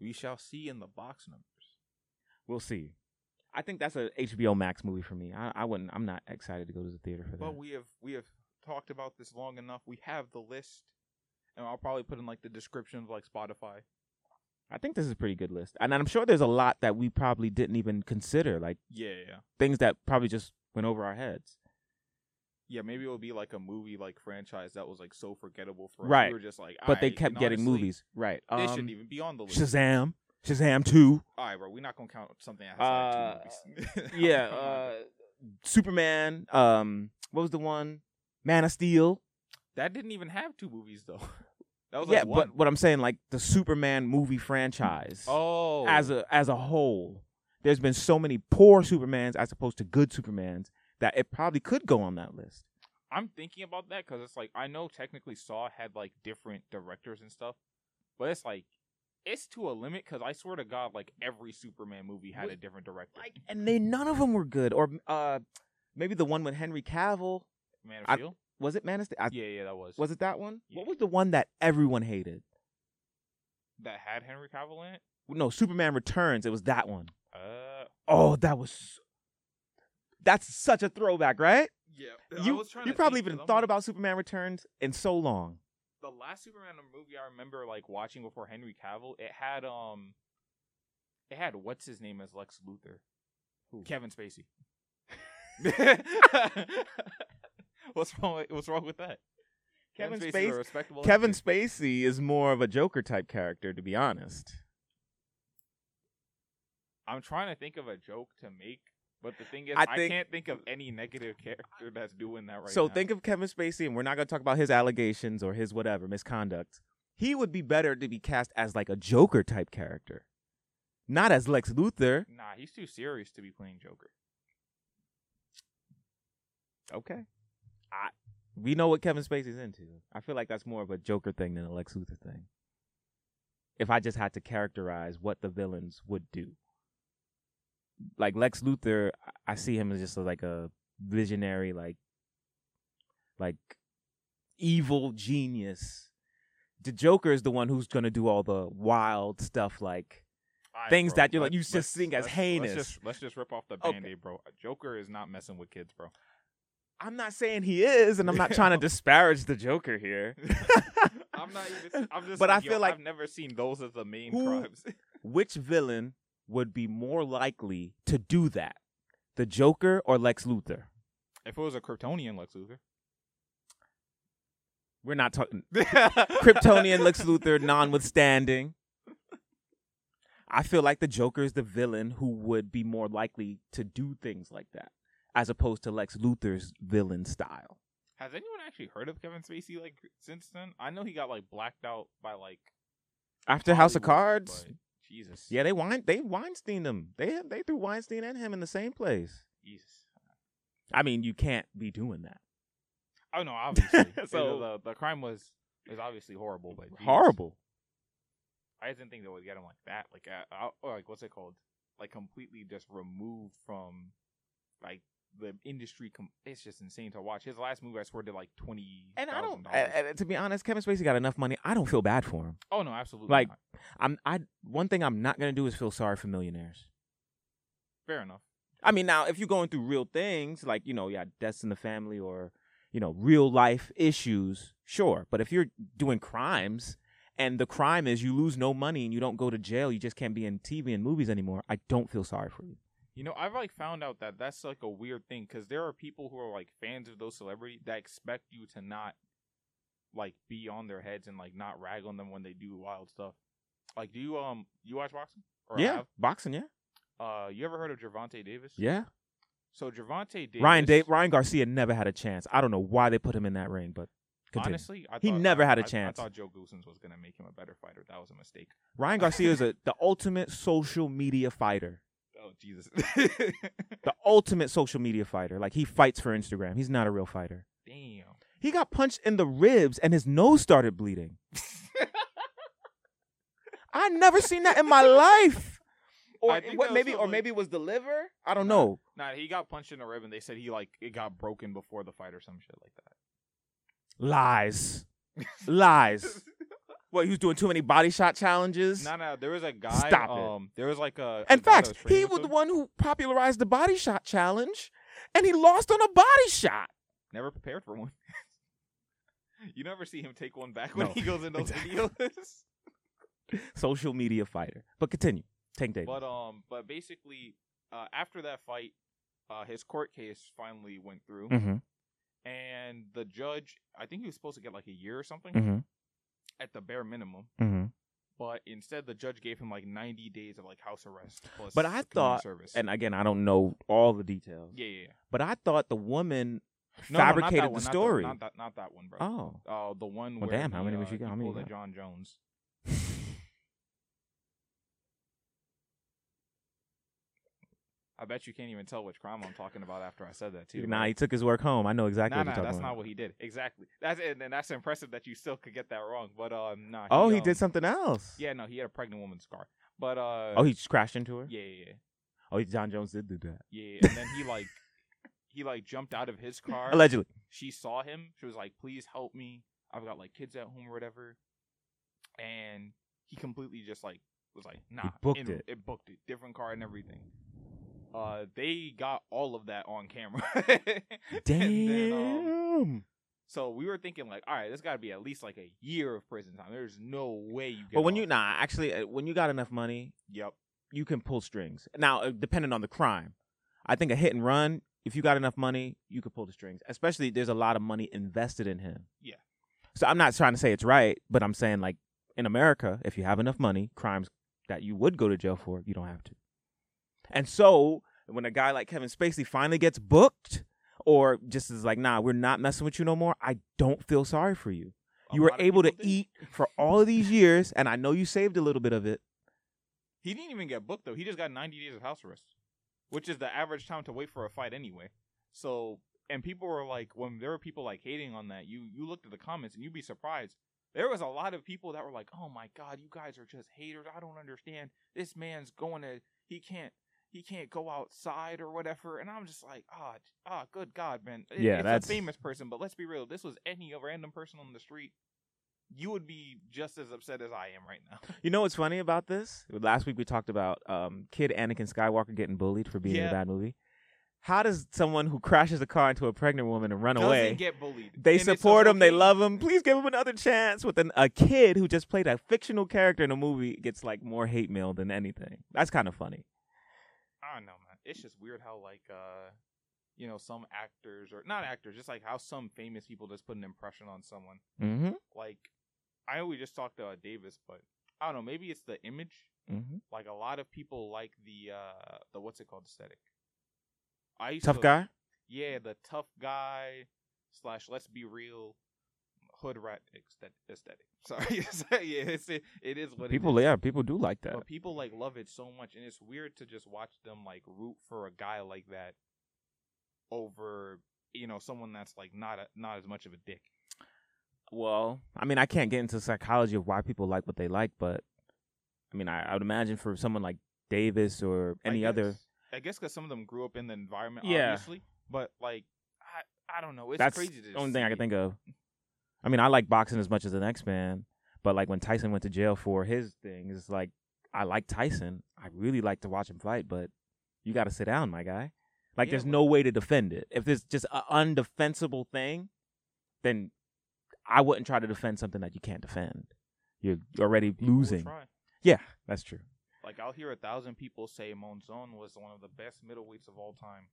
We shall see in the box numbers. we'll see. I think that's a HBO Max movie for me. I, I wouldn't. I'm not excited to go to the theater for that. But we have we have talked about this long enough. We have the list, and I'll probably put in like the description of like Spotify. I think this is a pretty good list, and I'm sure there's a lot that we probably didn't even consider, like Yeah, yeah, things that probably just went over our heads. yeah. Maybe it would be like a movie like franchise that was like so forgettable for us. Right. We were just like, But they kept getting honestly, movies, right? They Um, shouldn't even be on the list. Shazam, Shazam two. All right, bro. We're not gonna count something that Uh, has like two movies. yeah, uh, Superman. Um, what was the one? Man of Steel. That didn't even have two movies though. That was yeah, like one. but what I'm saying, like the Superman movie franchise, oh, as a as a whole, there's been so many poor Supermans as opposed to good Supermans that it probably could go on that list. I'm thinking about that because it's like I know technically Saw had like different directors and stuff, but it's like it's to a limit because I swear to God, like every Superman movie had a different director. Like, and they none of them were good. Or uh, maybe the one with Henry Cavill Man of I- Steel. Was it Man of Steel? I, yeah, yeah, that was. Was it that one? Yeah. What was the one that everyone hated? that had Henry Cavill in it? No, Superman Returns. It was that one. Uh, Oh, that was. That's such a throwback, right? yeah. You you probably even thought about Superman Returns in so long. the last Superman movie I remember like watching before Henry Cavill. It had um, it had what's his name as Lex Luthor, Who? Kevin Spacey. what's wrong? With, what's wrong with that? Kevin Spacey's a Spacey. respectable Kevin actor. Spacey is more of a Joker type character, to be honest. I'm trying to think of a joke to make, but the thing is, I I, can't think of any negative character that's doing that right so now. think of Kevin Spacey, and we're not going to talk about his allegations or his whatever misconduct. He would be better to be cast as like a Joker type character, not as Lex Luthor. Nah, he's too serious to be playing Joker. Okay. I we know what Kevin Spacey's into. I feel like that's more of a Joker thing than a Lex Luthor thing. If I just had to characterize what the villains would do. Like Lex Luthor, I- see him as just like a visionary, like like evil genius. The Joker is the one who's gonna do all the wild stuff like Things bro, that you're like- you just think as let's- heinous. Let's just, let's just rip off the band-aid, bro. Joker is not messing with kids, bro. I'm not saying he is, and I'm not trying to disparage the Joker here. I'm not even. I'm just. But like, I feel like- I've never seen those as the main Who- crimes. which villain would be more likely to do that? The Joker or Lex Luthor? if it was a Kryptonian Lex Luthor, We're not talking Kryptonian Lex Luthor notwithstanding. I feel like the Joker is the villain who would be more likely to do things like that, as opposed to Lex Luthor's villain style. Has anyone actually heard of Kevin Spacey like since then? I know he got like blacked out by like After House of Cards, Jesus, yeah, they wine they Weinstein him. They they threw Weinstein and him in the same place. Jesus. I mean, you can't be doing that. Oh no, obviously. So- the the crime was was obviously horrible, but Jesus. Horrible. I didn't think they would get him like that, like uh, uh, or like what's it called, like completely just removed from like the industry. Com- it's just insane to watch. His last movie, I swear, did like twenty. And I don't. And, and to be honest, Kevin Spacey got enough money. I don't feel bad for him. oh no, absolutely. like- not. I'm. I one thing I'm not gonna do is feel sorry for millionaires. fair enough. I mean, now if you're going through real things like you know, yeah, deaths in the family or you know, real life issues, sure. But if you're doing crimes and the crime is you lose no money and you don't go to jail, you just can't be in TV and movies anymore. I don't feel sorry for you. You know, I've like found out that that's like a weird thing because there are people who are like fans of those celebrities that expect you to not like be on their heads and like not rag on them when they do wild stuff. Like, do you um you watch boxing? Or yeah, have? boxing. Yeah, Uh, you ever heard of Gervonta Davis? yeah. So Gervonta Davis. Ryan da- Ryan Garcia never had a chance. I don't know why they put him in that ring, but continue. Honestly, I He never I- had a I- chance. I thought Joe Goossen was gonna make him a better fighter. That was a mistake. Ryan Garcia is a, the ultimate social media fighter. Oh Jesus! The ultimate social media fighter. Like he fights for Instagram. He's not a real fighter. Damn. He got punched in the ribs and his nose started bleeding. I never seen that in my life. Or what maybe or something- maybe it was the liver? I don't Nah. know. Nah, he got punched in the rib, and they said he like it got broken before the fight or some shit like that. Lies. Lies. What, he was doing too many body shot challenges? No, no, there was a guy. Stop it. um, There was like a. In a guy that fact, he was the one who popularized the body shot challenge, and he lost on a body shot. Never prepared for one. you never see him take one back when No, he goes in those exactly. videos. Social media fighter. But continue. Tank Davis. but um, but basically, uh, after that fight, uh, his court case finally went through, mm-hmm. and the judge, I think he was supposed to get like a year or something Mm-hmm. At the bare minimum. Mm-hmm. But instead, the judge gave him like 90 days of like house arrest plus. But I thought- service. And again, I don't know all the details. yeah, yeah, yeah. But I thought the woman No, no, fabricated that one, the not story. Not that, not that one, bro. oh. Uh, the one Well, where damn, how many was uh, she got? How many pulled you a got? Jon Jones. I bet you can't even tell which crime I'm talking about after I said that too. Nah, he took his work home. I know exactly nah, what nah, that's about. not what he did. Exactly. That's it, and that's impressive that you still could get that wrong. But um, nah. oh, he um, did something else. Yeah, no, he had a pregnant woman's car. But uh, Oh, he just crashed into her. yeah, yeah, yeah, Oh, he, Jon Jones did do that. yeah. And then he like, he like jumped out of his car. Allegedly. she saw him. She was like, "Please help me. I've got like kids at home or whatever." And he completely just like was like, "Nah." booked and it. It booked it. Different car and everything. Uh, they got all of that on camera. Damn. Then, um, so we were thinking like, all right, this got to be at least like a year of prison time. There's no way you get. but when off. you nah, actually, uh, when you got enough money, yep, you can pull strings. Now, uh, depending on the crime, I think a hit and run. If you got enough money, you could pull the strings. Especially, there's a lot of money invested in him. Yeah. So I'm not trying to say it's right, but I'm saying like in America, if you have enough money, crimes that you would go to jail for, you don't have to. And so when a guy like Kevin Spacey finally gets booked, or just is like, nah, we're not messing with you no more, I don't feel sorry for you. A You were able to did. eat for all of these years, and I know you saved a little bit of it. He didn't even get booked though. He just got 90 days of house arrest, which is the average time to wait for a fight anyway. So, and people were like, when there were people like hating on that, you you looked at the comments and you'd be surprised. There was a lot of people that were like, "Oh my god, you guys are just haters. I don't understand. This man's going to he can't he can't go outside or whatever." And I'm just like, "Ah, ah, good god, man. It- Yeah, it's that's- a famous person, but let's be real. This was any random person on the street, you would be just as upset as I am right now." You know what's funny about this? Last week we talked about um, kid Anakin Skywalker getting bullied for being in a bad movie. How does someone who crashes a car into a pregnant woman and run Doesn't away? get bullied. they And support him. They love him. Please give him another chance. With an, a kid who just played a fictional character in a movie gets like more hate mail than anything. That's kind of funny. I don't know, man. It's just weird how like uh you know some actors or not actors, just like how some famous people just put an impression on someone. Mm-hmm. Like I know we just talked to uh, Davis, but I don't know. Maybe it's the image. Mm-hmm. Like a lot of people like the uh the what's it called aesthetic. I used Tough to, guy. Yeah, the tough guy slash let's be real hood rat aesthetic. Sorry, yeah, it's, it, it is what People, it is. yeah, people do like that. But people like love it so much, and it's weird to just watch them like root for a guy like that over you know someone that's like not a, not as much of a dick. Well, I mean, I can't get into the psychology of why people like what they like, but I mean, I, I would imagine for someone like Davis or I any other. I guess because some of them grew up in the environment, Yeah. obviously. But like, I I don't know. It's that's crazy. To the only thing I can think of. I mean, I like boxing as much as the next man, but like when Tyson went to jail for his thing, it's like I like Tyson. I really like to watch him fight, but you got to sit down, my guy. Like, Yeah, there's no way to defend it. If it's just an undefensible thing, then I wouldn't try to defend something that you can't defend. You're already losing. Yeah, that's true. Like I'll hear a thousand people say Monzon was one of the best middleweights of all time.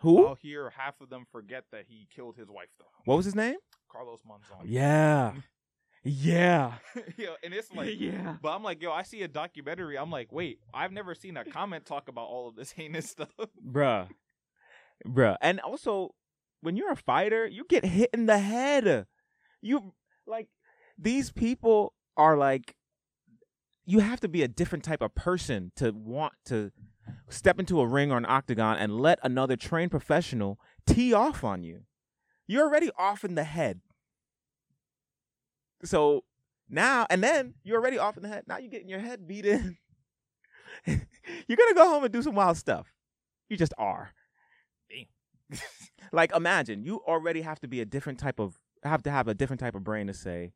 Who? I'll hear half of them forget that he killed his wife though. What was his name? Carlos Monzon. Yeah. Yeah. yo, and it's like, yeah. but I'm like, yo, I see a documentary. I'm like, wait, I've never seen a comment talk about all of this heinous stuff. Bruh. Bruh. And also, when you're a fighter, you get hit in the head. You like these people are like you have to be a different type of person to want to step into a ring or an octagon and let another trained professional tee off on you. You're already off in the head. So now, and then you're already off in the head. Now you're getting your head beat in. you're to go home and do some wild stuff. You just are. Like, imagine you already have to be a different type of, have to have a different type of brain to say,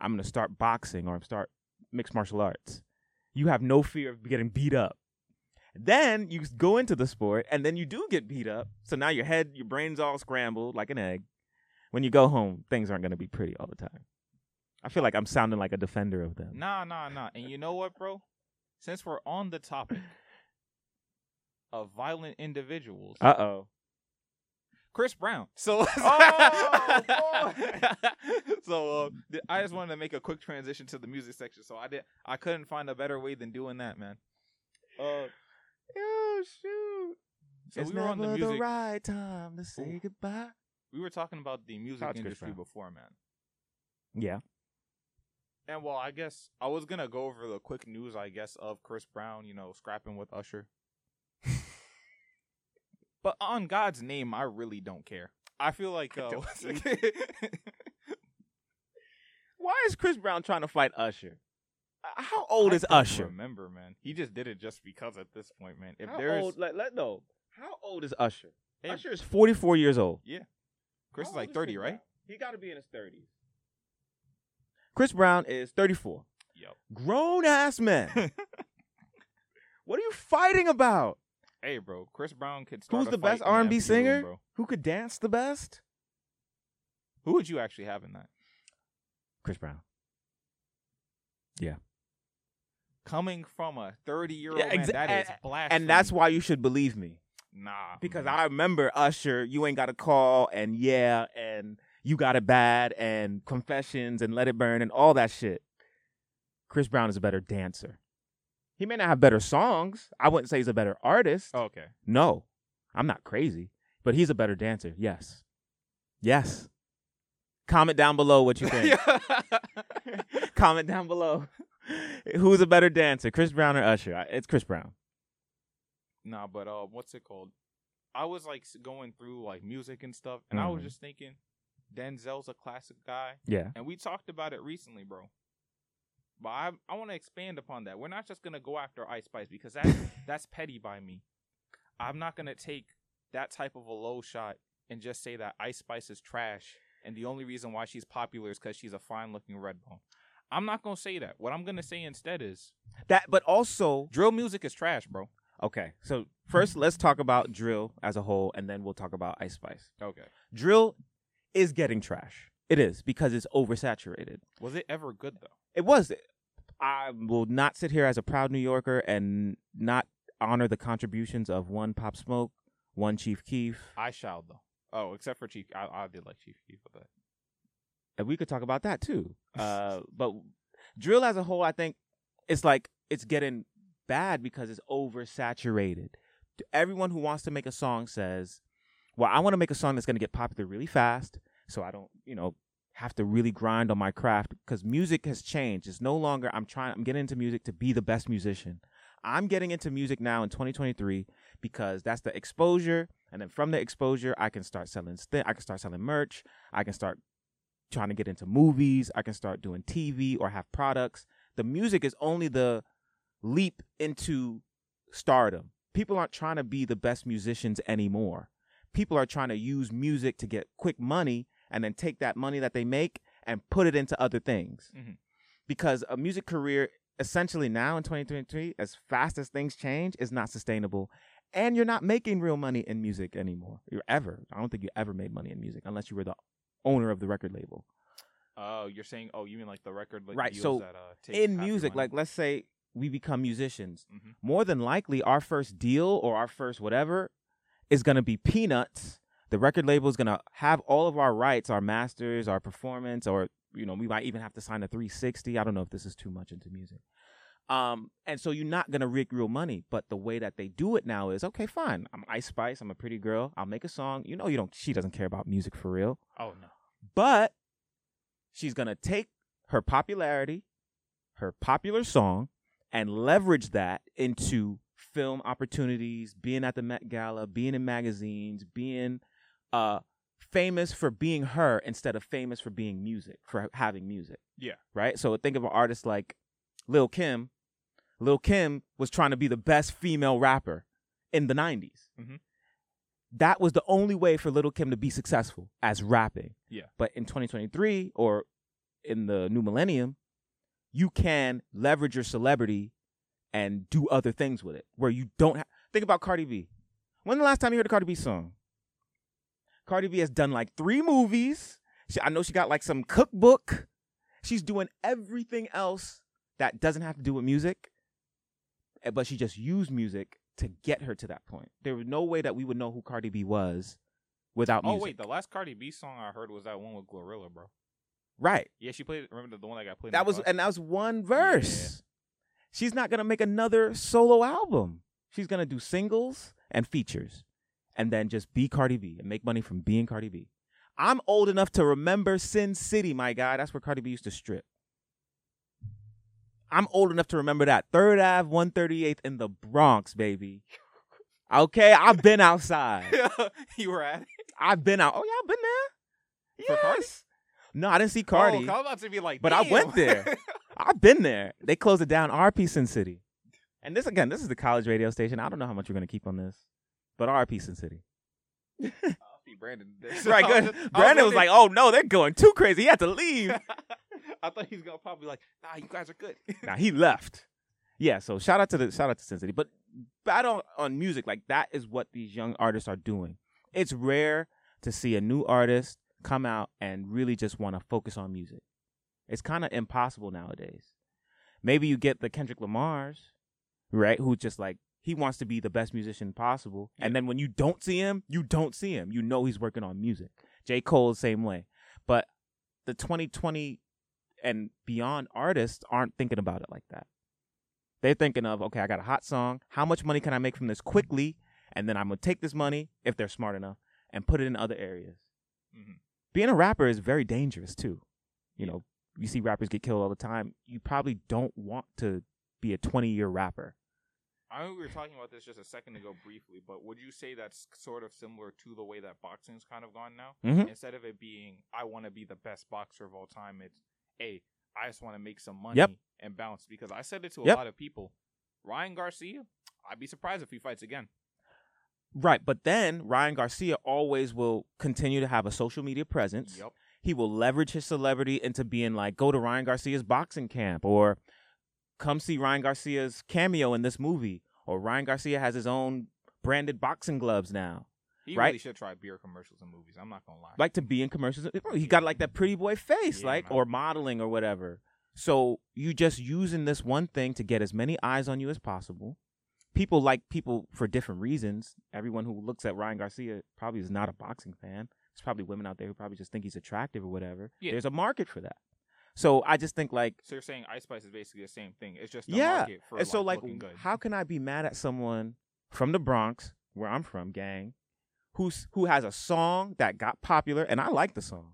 I'm to start boxing or start mixed martial arts. You have no fear of getting beat up. Then you go into the sport and then you do get beat up. So now your head, your brain's all scrambled like an egg. When you go home, things aren't to be pretty all the time. I feel like I'm sounding like a defender of them. Nah, nah, nah. And you know what, bro? Since we're on the topic of violent individuals, Uh oh. Chris Brown. So, Oh, so uh, th- I just wanted to make a quick transition to the music section. So I did. I couldn't find a better way than doing that, man. Uh, Yo, shoot. so it's we were on the music. right time to say Ooh. goodbye. we were talking about the music Shout out to Chris industry before, man. Yeah. And well, I guess I was gonna go over the quick news, I guess, of Chris Brown, you know, scrapping with Usher. but on God's name, I really don't care. I feel like uh, Why is Chris Brown trying to fight Usher? Uh, How old I is don't Usher? Remember, man, he just did it just because at this point, man. If How there's old? Let, let no. How old is Usher? Hey, Usher is 44 years old. Yeah, Chris How is like old thirty, right? He got to be in his 30s. Chris Brown is 34. Yep. Grown ass man. what are you fighting about? Hey, bro, Chris Brown could. Start Who's the best R&B empty room, singer? bro. Who could dance the best? Who would you actually have in that? Chris Brown. Yeah. Coming from a thirty-year-old Yeah, man, exa- that is and- blasphemy. And that's why you should believe me. nah, Because man. I remember Usher, you ain't got a call and yeah, and you got it bad and confessions and let it burn and all that shit. Chris Brown is a better dancer. He may not have better songs. I wouldn't say he's a better artist. okay. No, I'm not crazy, but he's a better dancer. Yes. Yes. Comment down below what you think. Comment down below. Who's a better dancer, Chris Brown or Usher? It's Chris Brown. Nah, but uh, what's it called? I was like going through like music and stuff, and I was Mhm. just thinking, Denzel's a classic guy, Yeah. and we talked about it recently, bro. But I I want to expand upon that. We're not just gonna go after Ice Spice because that's that's petty by me. I'm not gonna take that type of a low shot and just say that Ice Spice is trash, and the only reason why she's popular is because she's a fine-looking redbone. I'm not gonna say that. What I'm gonna say instead is That, but also drill music is trash, bro. Okay, so first let's talk about drill as a whole, and then we'll talk about Ice Spice. Okay. Drill is getting trash. It is because it's oversaturated. Was it ever good though? It was. I will not sit here as a proud New Yorker and not honor the contributions of one Pop Smoke, one Chief Keef, I shall though. Oh, except for Chief, I, I did like Chief Keef that. and we could talk about that too. Uh, but drill as a whole, I think it's like it's getting bad because it's oversaturated. Everyone who wants to make a song says, "Well, I want to make a song that's going to get popular really fast, so I don't, you know, have to really grind on my craft." Because music has changed. It's no longer I'm trying. I'm getting into music to be the best musician. I'm getting into music now in 2023 because that's the exposure, and then from the exposure, I can start selling. St- I can start selling merch. I can start trying to get into movies. I can start doing TV or have products. The music is only the leap into stardom. People aren't trying to be the best musicians anymore. People are trying to use music to get quick money and then take that money that they make and put it into other things. Mhm. Because a music career, essentially now in 2023, as fast as things change, is not sustainable. And you're not making real money in music anymore. You're ever. I don't think you ever made money in music unless you were the owner of the record label. Oh, you're saying? Oh, you mean like the record like, Right, so that, uh, take in music, like let's say we become musicians, Mhm. more than likely our first deal or our first whatever is going to be peanuts The record label is gonna have all of our rights, our masters, our performance, or you know, we might even have to sign a 360. I don't know if this is too much into music. Um, and so you're not gonna rig real money. But the way that they do it now is okay, fine. I'm Ice Spice. I'm a pretty girl. I'll make a song. You know, you don't. She doesn't care about music for real. Oh no. But she's gonna take her popularity, her popular song, and leverage that into film opportunities, being at the Met Gala, being in magazines, being uh famous for being her instead of famous for being music, for having music. Yeah. Right? So think of an artist like Lil Kim. Lil Kim was trying to be the best female rapper in the 90s. Mhm. That was the only way for Little Kim to be successful as rapping. Yeah. But in 2023 or in the new millennium, you can leverage your celebrity and do other things with it where you don't have. Think about Cardi B. When the last time you heard a Cardi B song? Cardi B has done like three movies. She, I know she got like some cookbook. She's doing everything else that doesn't have to do with music, eh, but she just used music to get her to that point. There was no way that we would know who Cardi B was without Oh music. Oh wait, the last Cardi B song I heard was that one with Glorilla, bro. right. Yeah, she played. Remember the, one that got played? in That was class? and that was one verse. She's not gonna make another solo album. She's gonna do singles and features, and then just be Cardi B and make money from being Cardi B. I'm old enough to remember Sin City, my guy. That's where Cardi B used to strip. I'm old enough to remember that Third Ave, 138th in the Bronx, baby. Okay, I've been outside. you were at it? I've been out. Oh yeah, I've been there. Yes. No, I didn't see oh, Cardi. Oh, 'cause I was about to be like, But I went there. I've been there. They closed it down. RP Sin City. And this again, this is the college radio station. I don't know how much we're gonna keep on this, but RP Sin City. I'll see Brandon. there. right, was good. was Brandon was wondering- like, "Oh no, they're going too crazy. He had to leave." I thought he was gonna probably be like, nah, you guys are good. now he left. Yeah. So shout out to the shout out to Sin City. But bad on on music, like that is what these young artists are doing. It's rare to see a new artist come out and really just want to focus on music. It's kind of impossible nowadays. Maybe you get the Kendrick Lamar's, right? Who just like he wants to be the best musician possible, and then when you don't see him, you don't see him. You know he's working on music. J. Cole, same way. But the 2020 and beyond artists aren't thinking about it like that. They're thinking of, okay, I got a hot song. How much money can I make from this quickly? And then I'm gonna take this money, if they're smart enough, and put it in other areas. Mhm. Being a rapper is very dangerous too. You know, you see rappers get killed all the time. You probably don't want to be a 20 year rapper. I know we were talking about this just a second ago briefly, but would you say that's sort of similar to the way that boxing's kind of gone now? Mhm. Instead of it being, I want to be the best boxer of all time, it's, hey, I just want to make some money Yep. and bounce. Because I said it to a Yep. lot of people. Ryan Garcia, I'd be surprised if he fights again. Right, but then Ryan Garcia always will continue to have a social media presence. Yep. He will leverage his celebrity into being like, go to Ryan Garcia's boxing camp or come see Ryan Garcia's cameo in this movie. Or Ryan Garcia has his own branded boxing gloves now. He Right. really should try beer commercials and movies. I'm not gonna lie. Like to be in commercials. He got like that pretty boy face, Yeah, like, man. or modeling or whatever. So you just using this one thing to get as many eyes on you as possible. People like people for different reasons. Everyone who looks at Ryan Garcia probably is not a boxing fan. There's probably women out there who probably just think he's attractive or whatever. Yeah. There's a market for that. So I just think like so you're saying Ice Spice is basically the same thing. It's just a yeah. market for and so like, like looking good. how can I be mad at someone from the Bronx, where I'm from, gang, who's who has a song that got popular and I like the song.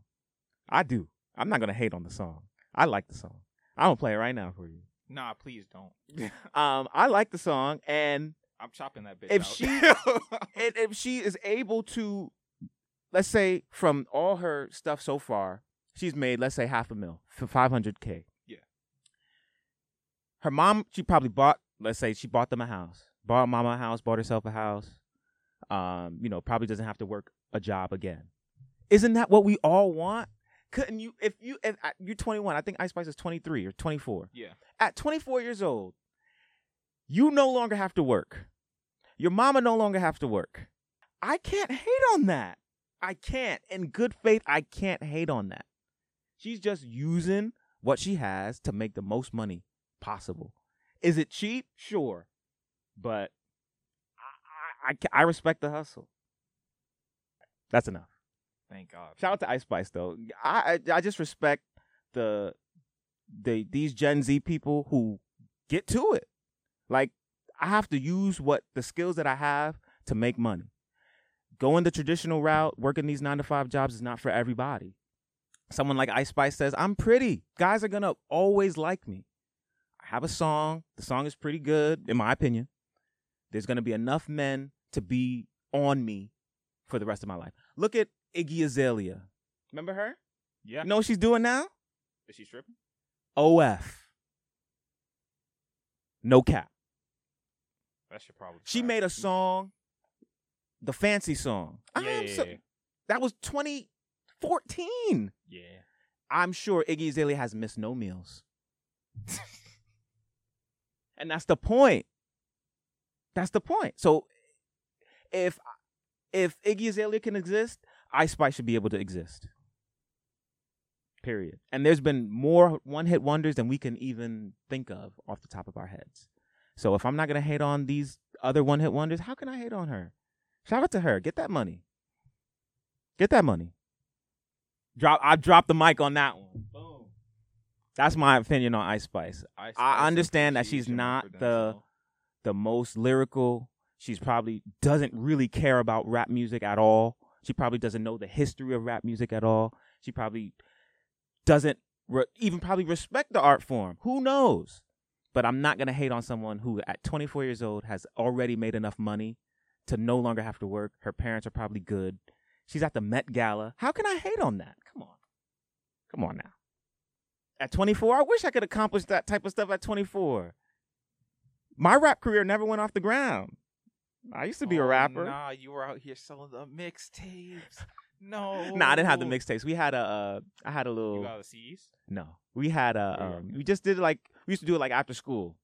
I do. I'm not gonna hate on the song. I like the song. I'm gonna play it right now for you. Nah, please don't. Um, I like the song, and I'm chopping that bitch If out. she- and if she is able to, let's say from all her stuff so far, she's made let's say half a mil for 500k. Yeah. Her mom, she probably bought. Let's say she bought them a house, bought mama a house, bought herself a house. Um, you know, probably doesn't have to work a job again. Isn't that what we all want? Couldn't you? If you, if you're 21, I think Ice Spice is 23 or 24 yeah. at 24 years old, you no longer have to work. Your mama no longer have to work. I can't hate on that. I can't. In good faith, I can't hate on that. She's just using what she has to make the most money possible. Is it cheap? Sure. But I, I, I, I respect the hustle. That's enough. Thank God. Shout out to Ice Spice though. I I, just respect the the these Gen Z people who get to it. Like I have to use what the skills that I have to make money. Going the traditional route, working these nine to five jobs is not for everybody. Someone like Ice Spice says, I'm pretty. Guys are gonna always like me. I have a song. The song is pretty good, in my opinion. There's gonna be enough men to be on me for the rest of my life. Look at Iggy Azalea. Remember her? Yeah. You know what she's doing now? Is she stripping? OF. No cap. That should probably. She made a song, the fancy song. Yeah, I'm yeah, so- yeah. that was 2014. yeah. I'm sure Iggy Azalea has missed no meals. and that's the point. That's the point. So if if Iggy Azalea can exist, Ice Spice should be able to exist. Period. And there's been more one-hit wonders than we can even think of off the top of our heads. So if I'm not gonna hate on these other one-hit wonders, how can I hate on her? Shout out to her. Get that money. Get that money. Drop. I dropped the mic on that one. Boom. That's my opinion on Ice Spice. Ice Spice I understand that she's not the the most lyrical. She's probably doesn't really care about rap music at all. She probably doesn't know the history of rap music at all. She probably doesn't re- even probably respect the art form. Who knows? But I'm not gonna hate on someone who, at 24 years old, has already made enough money to no longer have to work. Her parents are probably good. She's at the Met Gala. How can I hate on that? Come on, come on now. At 24, I wish I could accomplish that type of stuff at 24. My rap career never went off the ground. I used to be a Oh, rapper. Nah, you were out here selling the mixtapes. No. Nah, I didn't have the mixtapes. We had a, uh, I had a little. You got the C's? no, we had a. Yeah. Um, we just did it like we used to do it like after school.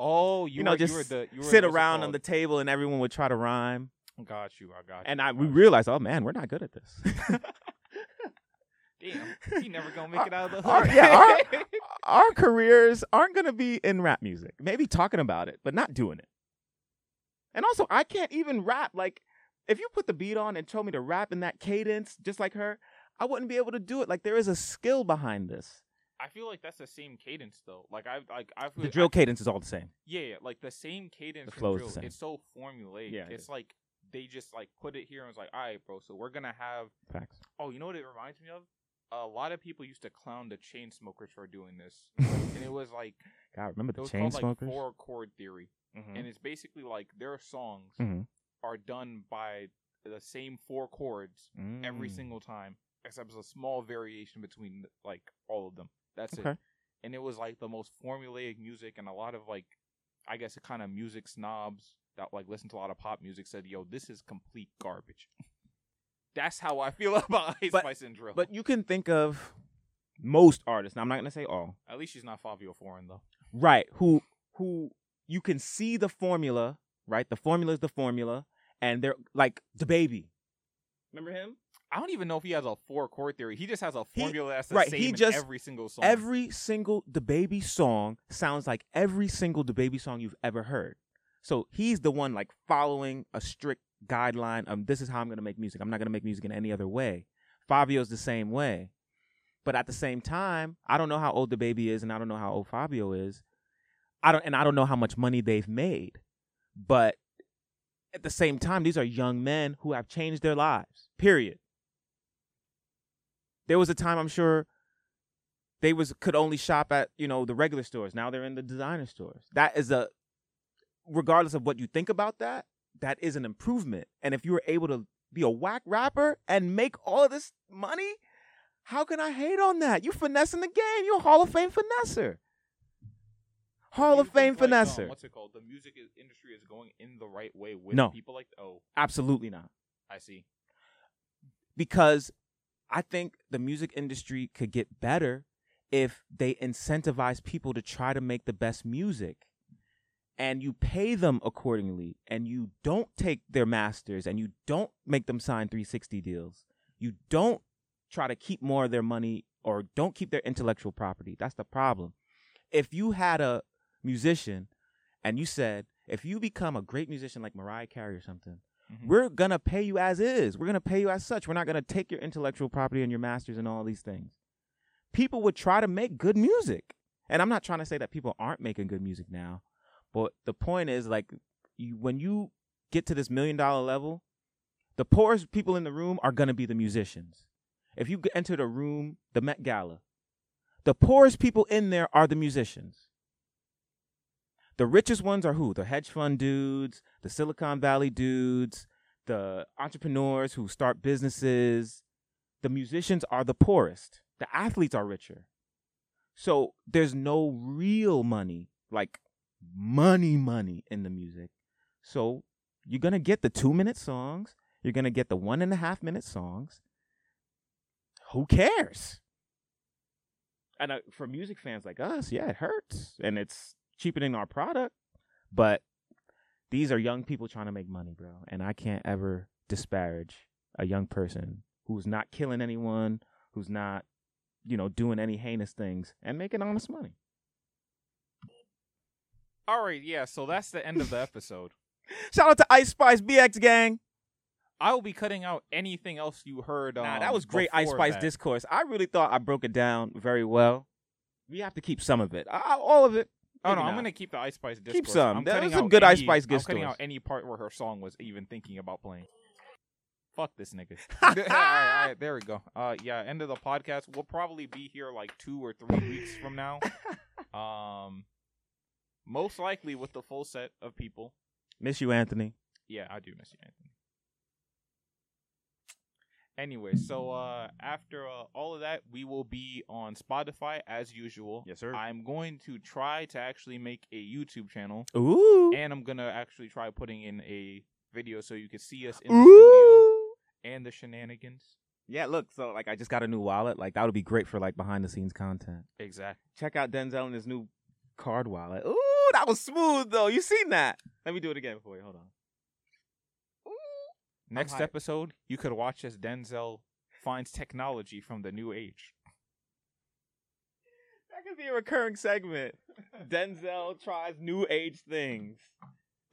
Oh, you, You, know, were, just you were the you were, sit around on the table and everyone would try to rhyme. Got you. I got you. And I we realized, oh man, we're not good at this. Damn, you never gonna make it out of the Our- hood. yeah, Our careers aren't gonna be in rap music. Maybe talking about it, but not doing it. And also, I can't even rap. Like, if you put the beat on and told me to rap in that cadence, just like her, I wouldn't be able to do it. Like, there is a skill behind this. I feel like that's the same cadence though. Like I like I feel The drill cadence is all the same. Yeah, yeah, like the same cadence. The flow is the same. It's so formulaic. Yeah, it's is. like they just like put it here and was like, all right, bro. So we're gonna have. Facts. Oh, you know what it reminds me of? A lot of people used to clown the Chainsmokers for doing this, and it was like God, remember the chain called like smokers? four chord theory, Mhm. and it's basically like their songs Mhm. are done by the same four chords every Mm. single time, except there's a small variation between like all of them. That's Okay. it. And it was like the most formulaic music, and a lot of like, I guess, a kind of music snobs that like listen to a lot of pop music said, "Yo, this is complete garbage." That's how I feel about Ice But- Spice and Drill. But you can think of most artists. Now, I'm not gonna say all. at least she's not Fivio Foreign though. Right. Who who you can see the formula, right? The formula is the formula, and they're like DaBaby. Remember him? I don't even know if he has a four chord theory. He just has a He- formula that's the right, same he in just- every single song. Every single DaBaby song sounds like every single DaBaby song you've ever heard. So he's the one like following a strict guideline. Um, this is how I'm gonna make music. I'm not gonna make music in any other way. Fivio's the same way. But at the same time, I don't know how old DaBaby is, and I don't know how old Fabio is. I don't, and I don't know how much money they've made. But at the same time, these are young men who have changed their lives. Period. There was a time I'm sure they was could only shop at you know the regular stores. Now they're in the designer stores. That is a, regardless of what you think about that, that is an improvement. And if you were able to be a whack rapper and make all this money, how can I hate on that? You finessing the game. You're a Hall of Fame finesser. Hall of Fame like, um, what's it called? The music i- industry is going in the right way with No. people like. Oh, Absolutely not. I see. because I think the music industry could get better if they incentivize people to try to make the best music and you pay them accordingly and you don't take their masters and you don't make them sign 360 deals. You don't try to keep more of their money or don't keep their intellectual property. That's the problem. If you had a musician and you said, if you become a great musician like Mariah Carey or something, Mhm. We're gonna pay you as is. We're gonna pay you as such. We're not gonna take your intellectual property and your masters and all these things. People would try to make good music, and I'm not trying to say that people aren't making good music now, but the point is like, you, when you get to this million dollar level, the poorest people in the room are gonna be the musicians. If you enter the room, the Met Gala, the poorest people in there are the musicians. The richest ones are who? The hedge fund dudes, the Silicon Valley dudes, the entrepreneurs who start businesses. The musicians are the poorest. The athletes are richer. So there's no real money, like money, money in the music. So you're going to get the two minute songs. You're going to get the one and a half minute songs. Who cares? And uh, for music fans like us, yeah, it hurts. And it's cheapening our product. But these are young people trying to make money, bro. And I can't ever disparage a young person who's not killing anyone, who's not, you know, doing any heinous things and making honest money. All right, yeah. So that's the end of the episode. Shout out to Ice Spice BX gang. I will be cutting out anything else you heard. Nah, um, that was great Ice Spice that. discourse. I really thought I broke it down very well. We have to keep some of it. I- all of it. Oh no, I'm gonna keep the Ice Spice discourse. Keep some. I'm There was some good Ice any- Spice I'm cutting out any part where her song was even thinking about playing. Fuck this nigga. all, right, all right, there we go. Uh, yeah, end of the podcast. We'll probably be here like two or three weeks from now. Um, most likely with the full set of people. Miss you, Anthony. Yeah, I do miss you, Anthony. Anyway, so uh, after uh, all of that, we will be on Spotify as usual. Yes, sir. I'm going to try to actually make a YouTube channel, Ooh. and I'm gonna actually try putting in a video so you can see us in the studio and the shenanigans. Yeah, look, so like I just got a new wallet. Like that would be great for like behind the scenes content. Exactly. Check out Denzel and his new card wallet. Ooh, that was smooth though. You seen that? Let me do it again for you. Hold on. Next hyped. episode, you could watch as Denzel finds technology from the new age. That could be a recurring segment. Denzel tries new age things.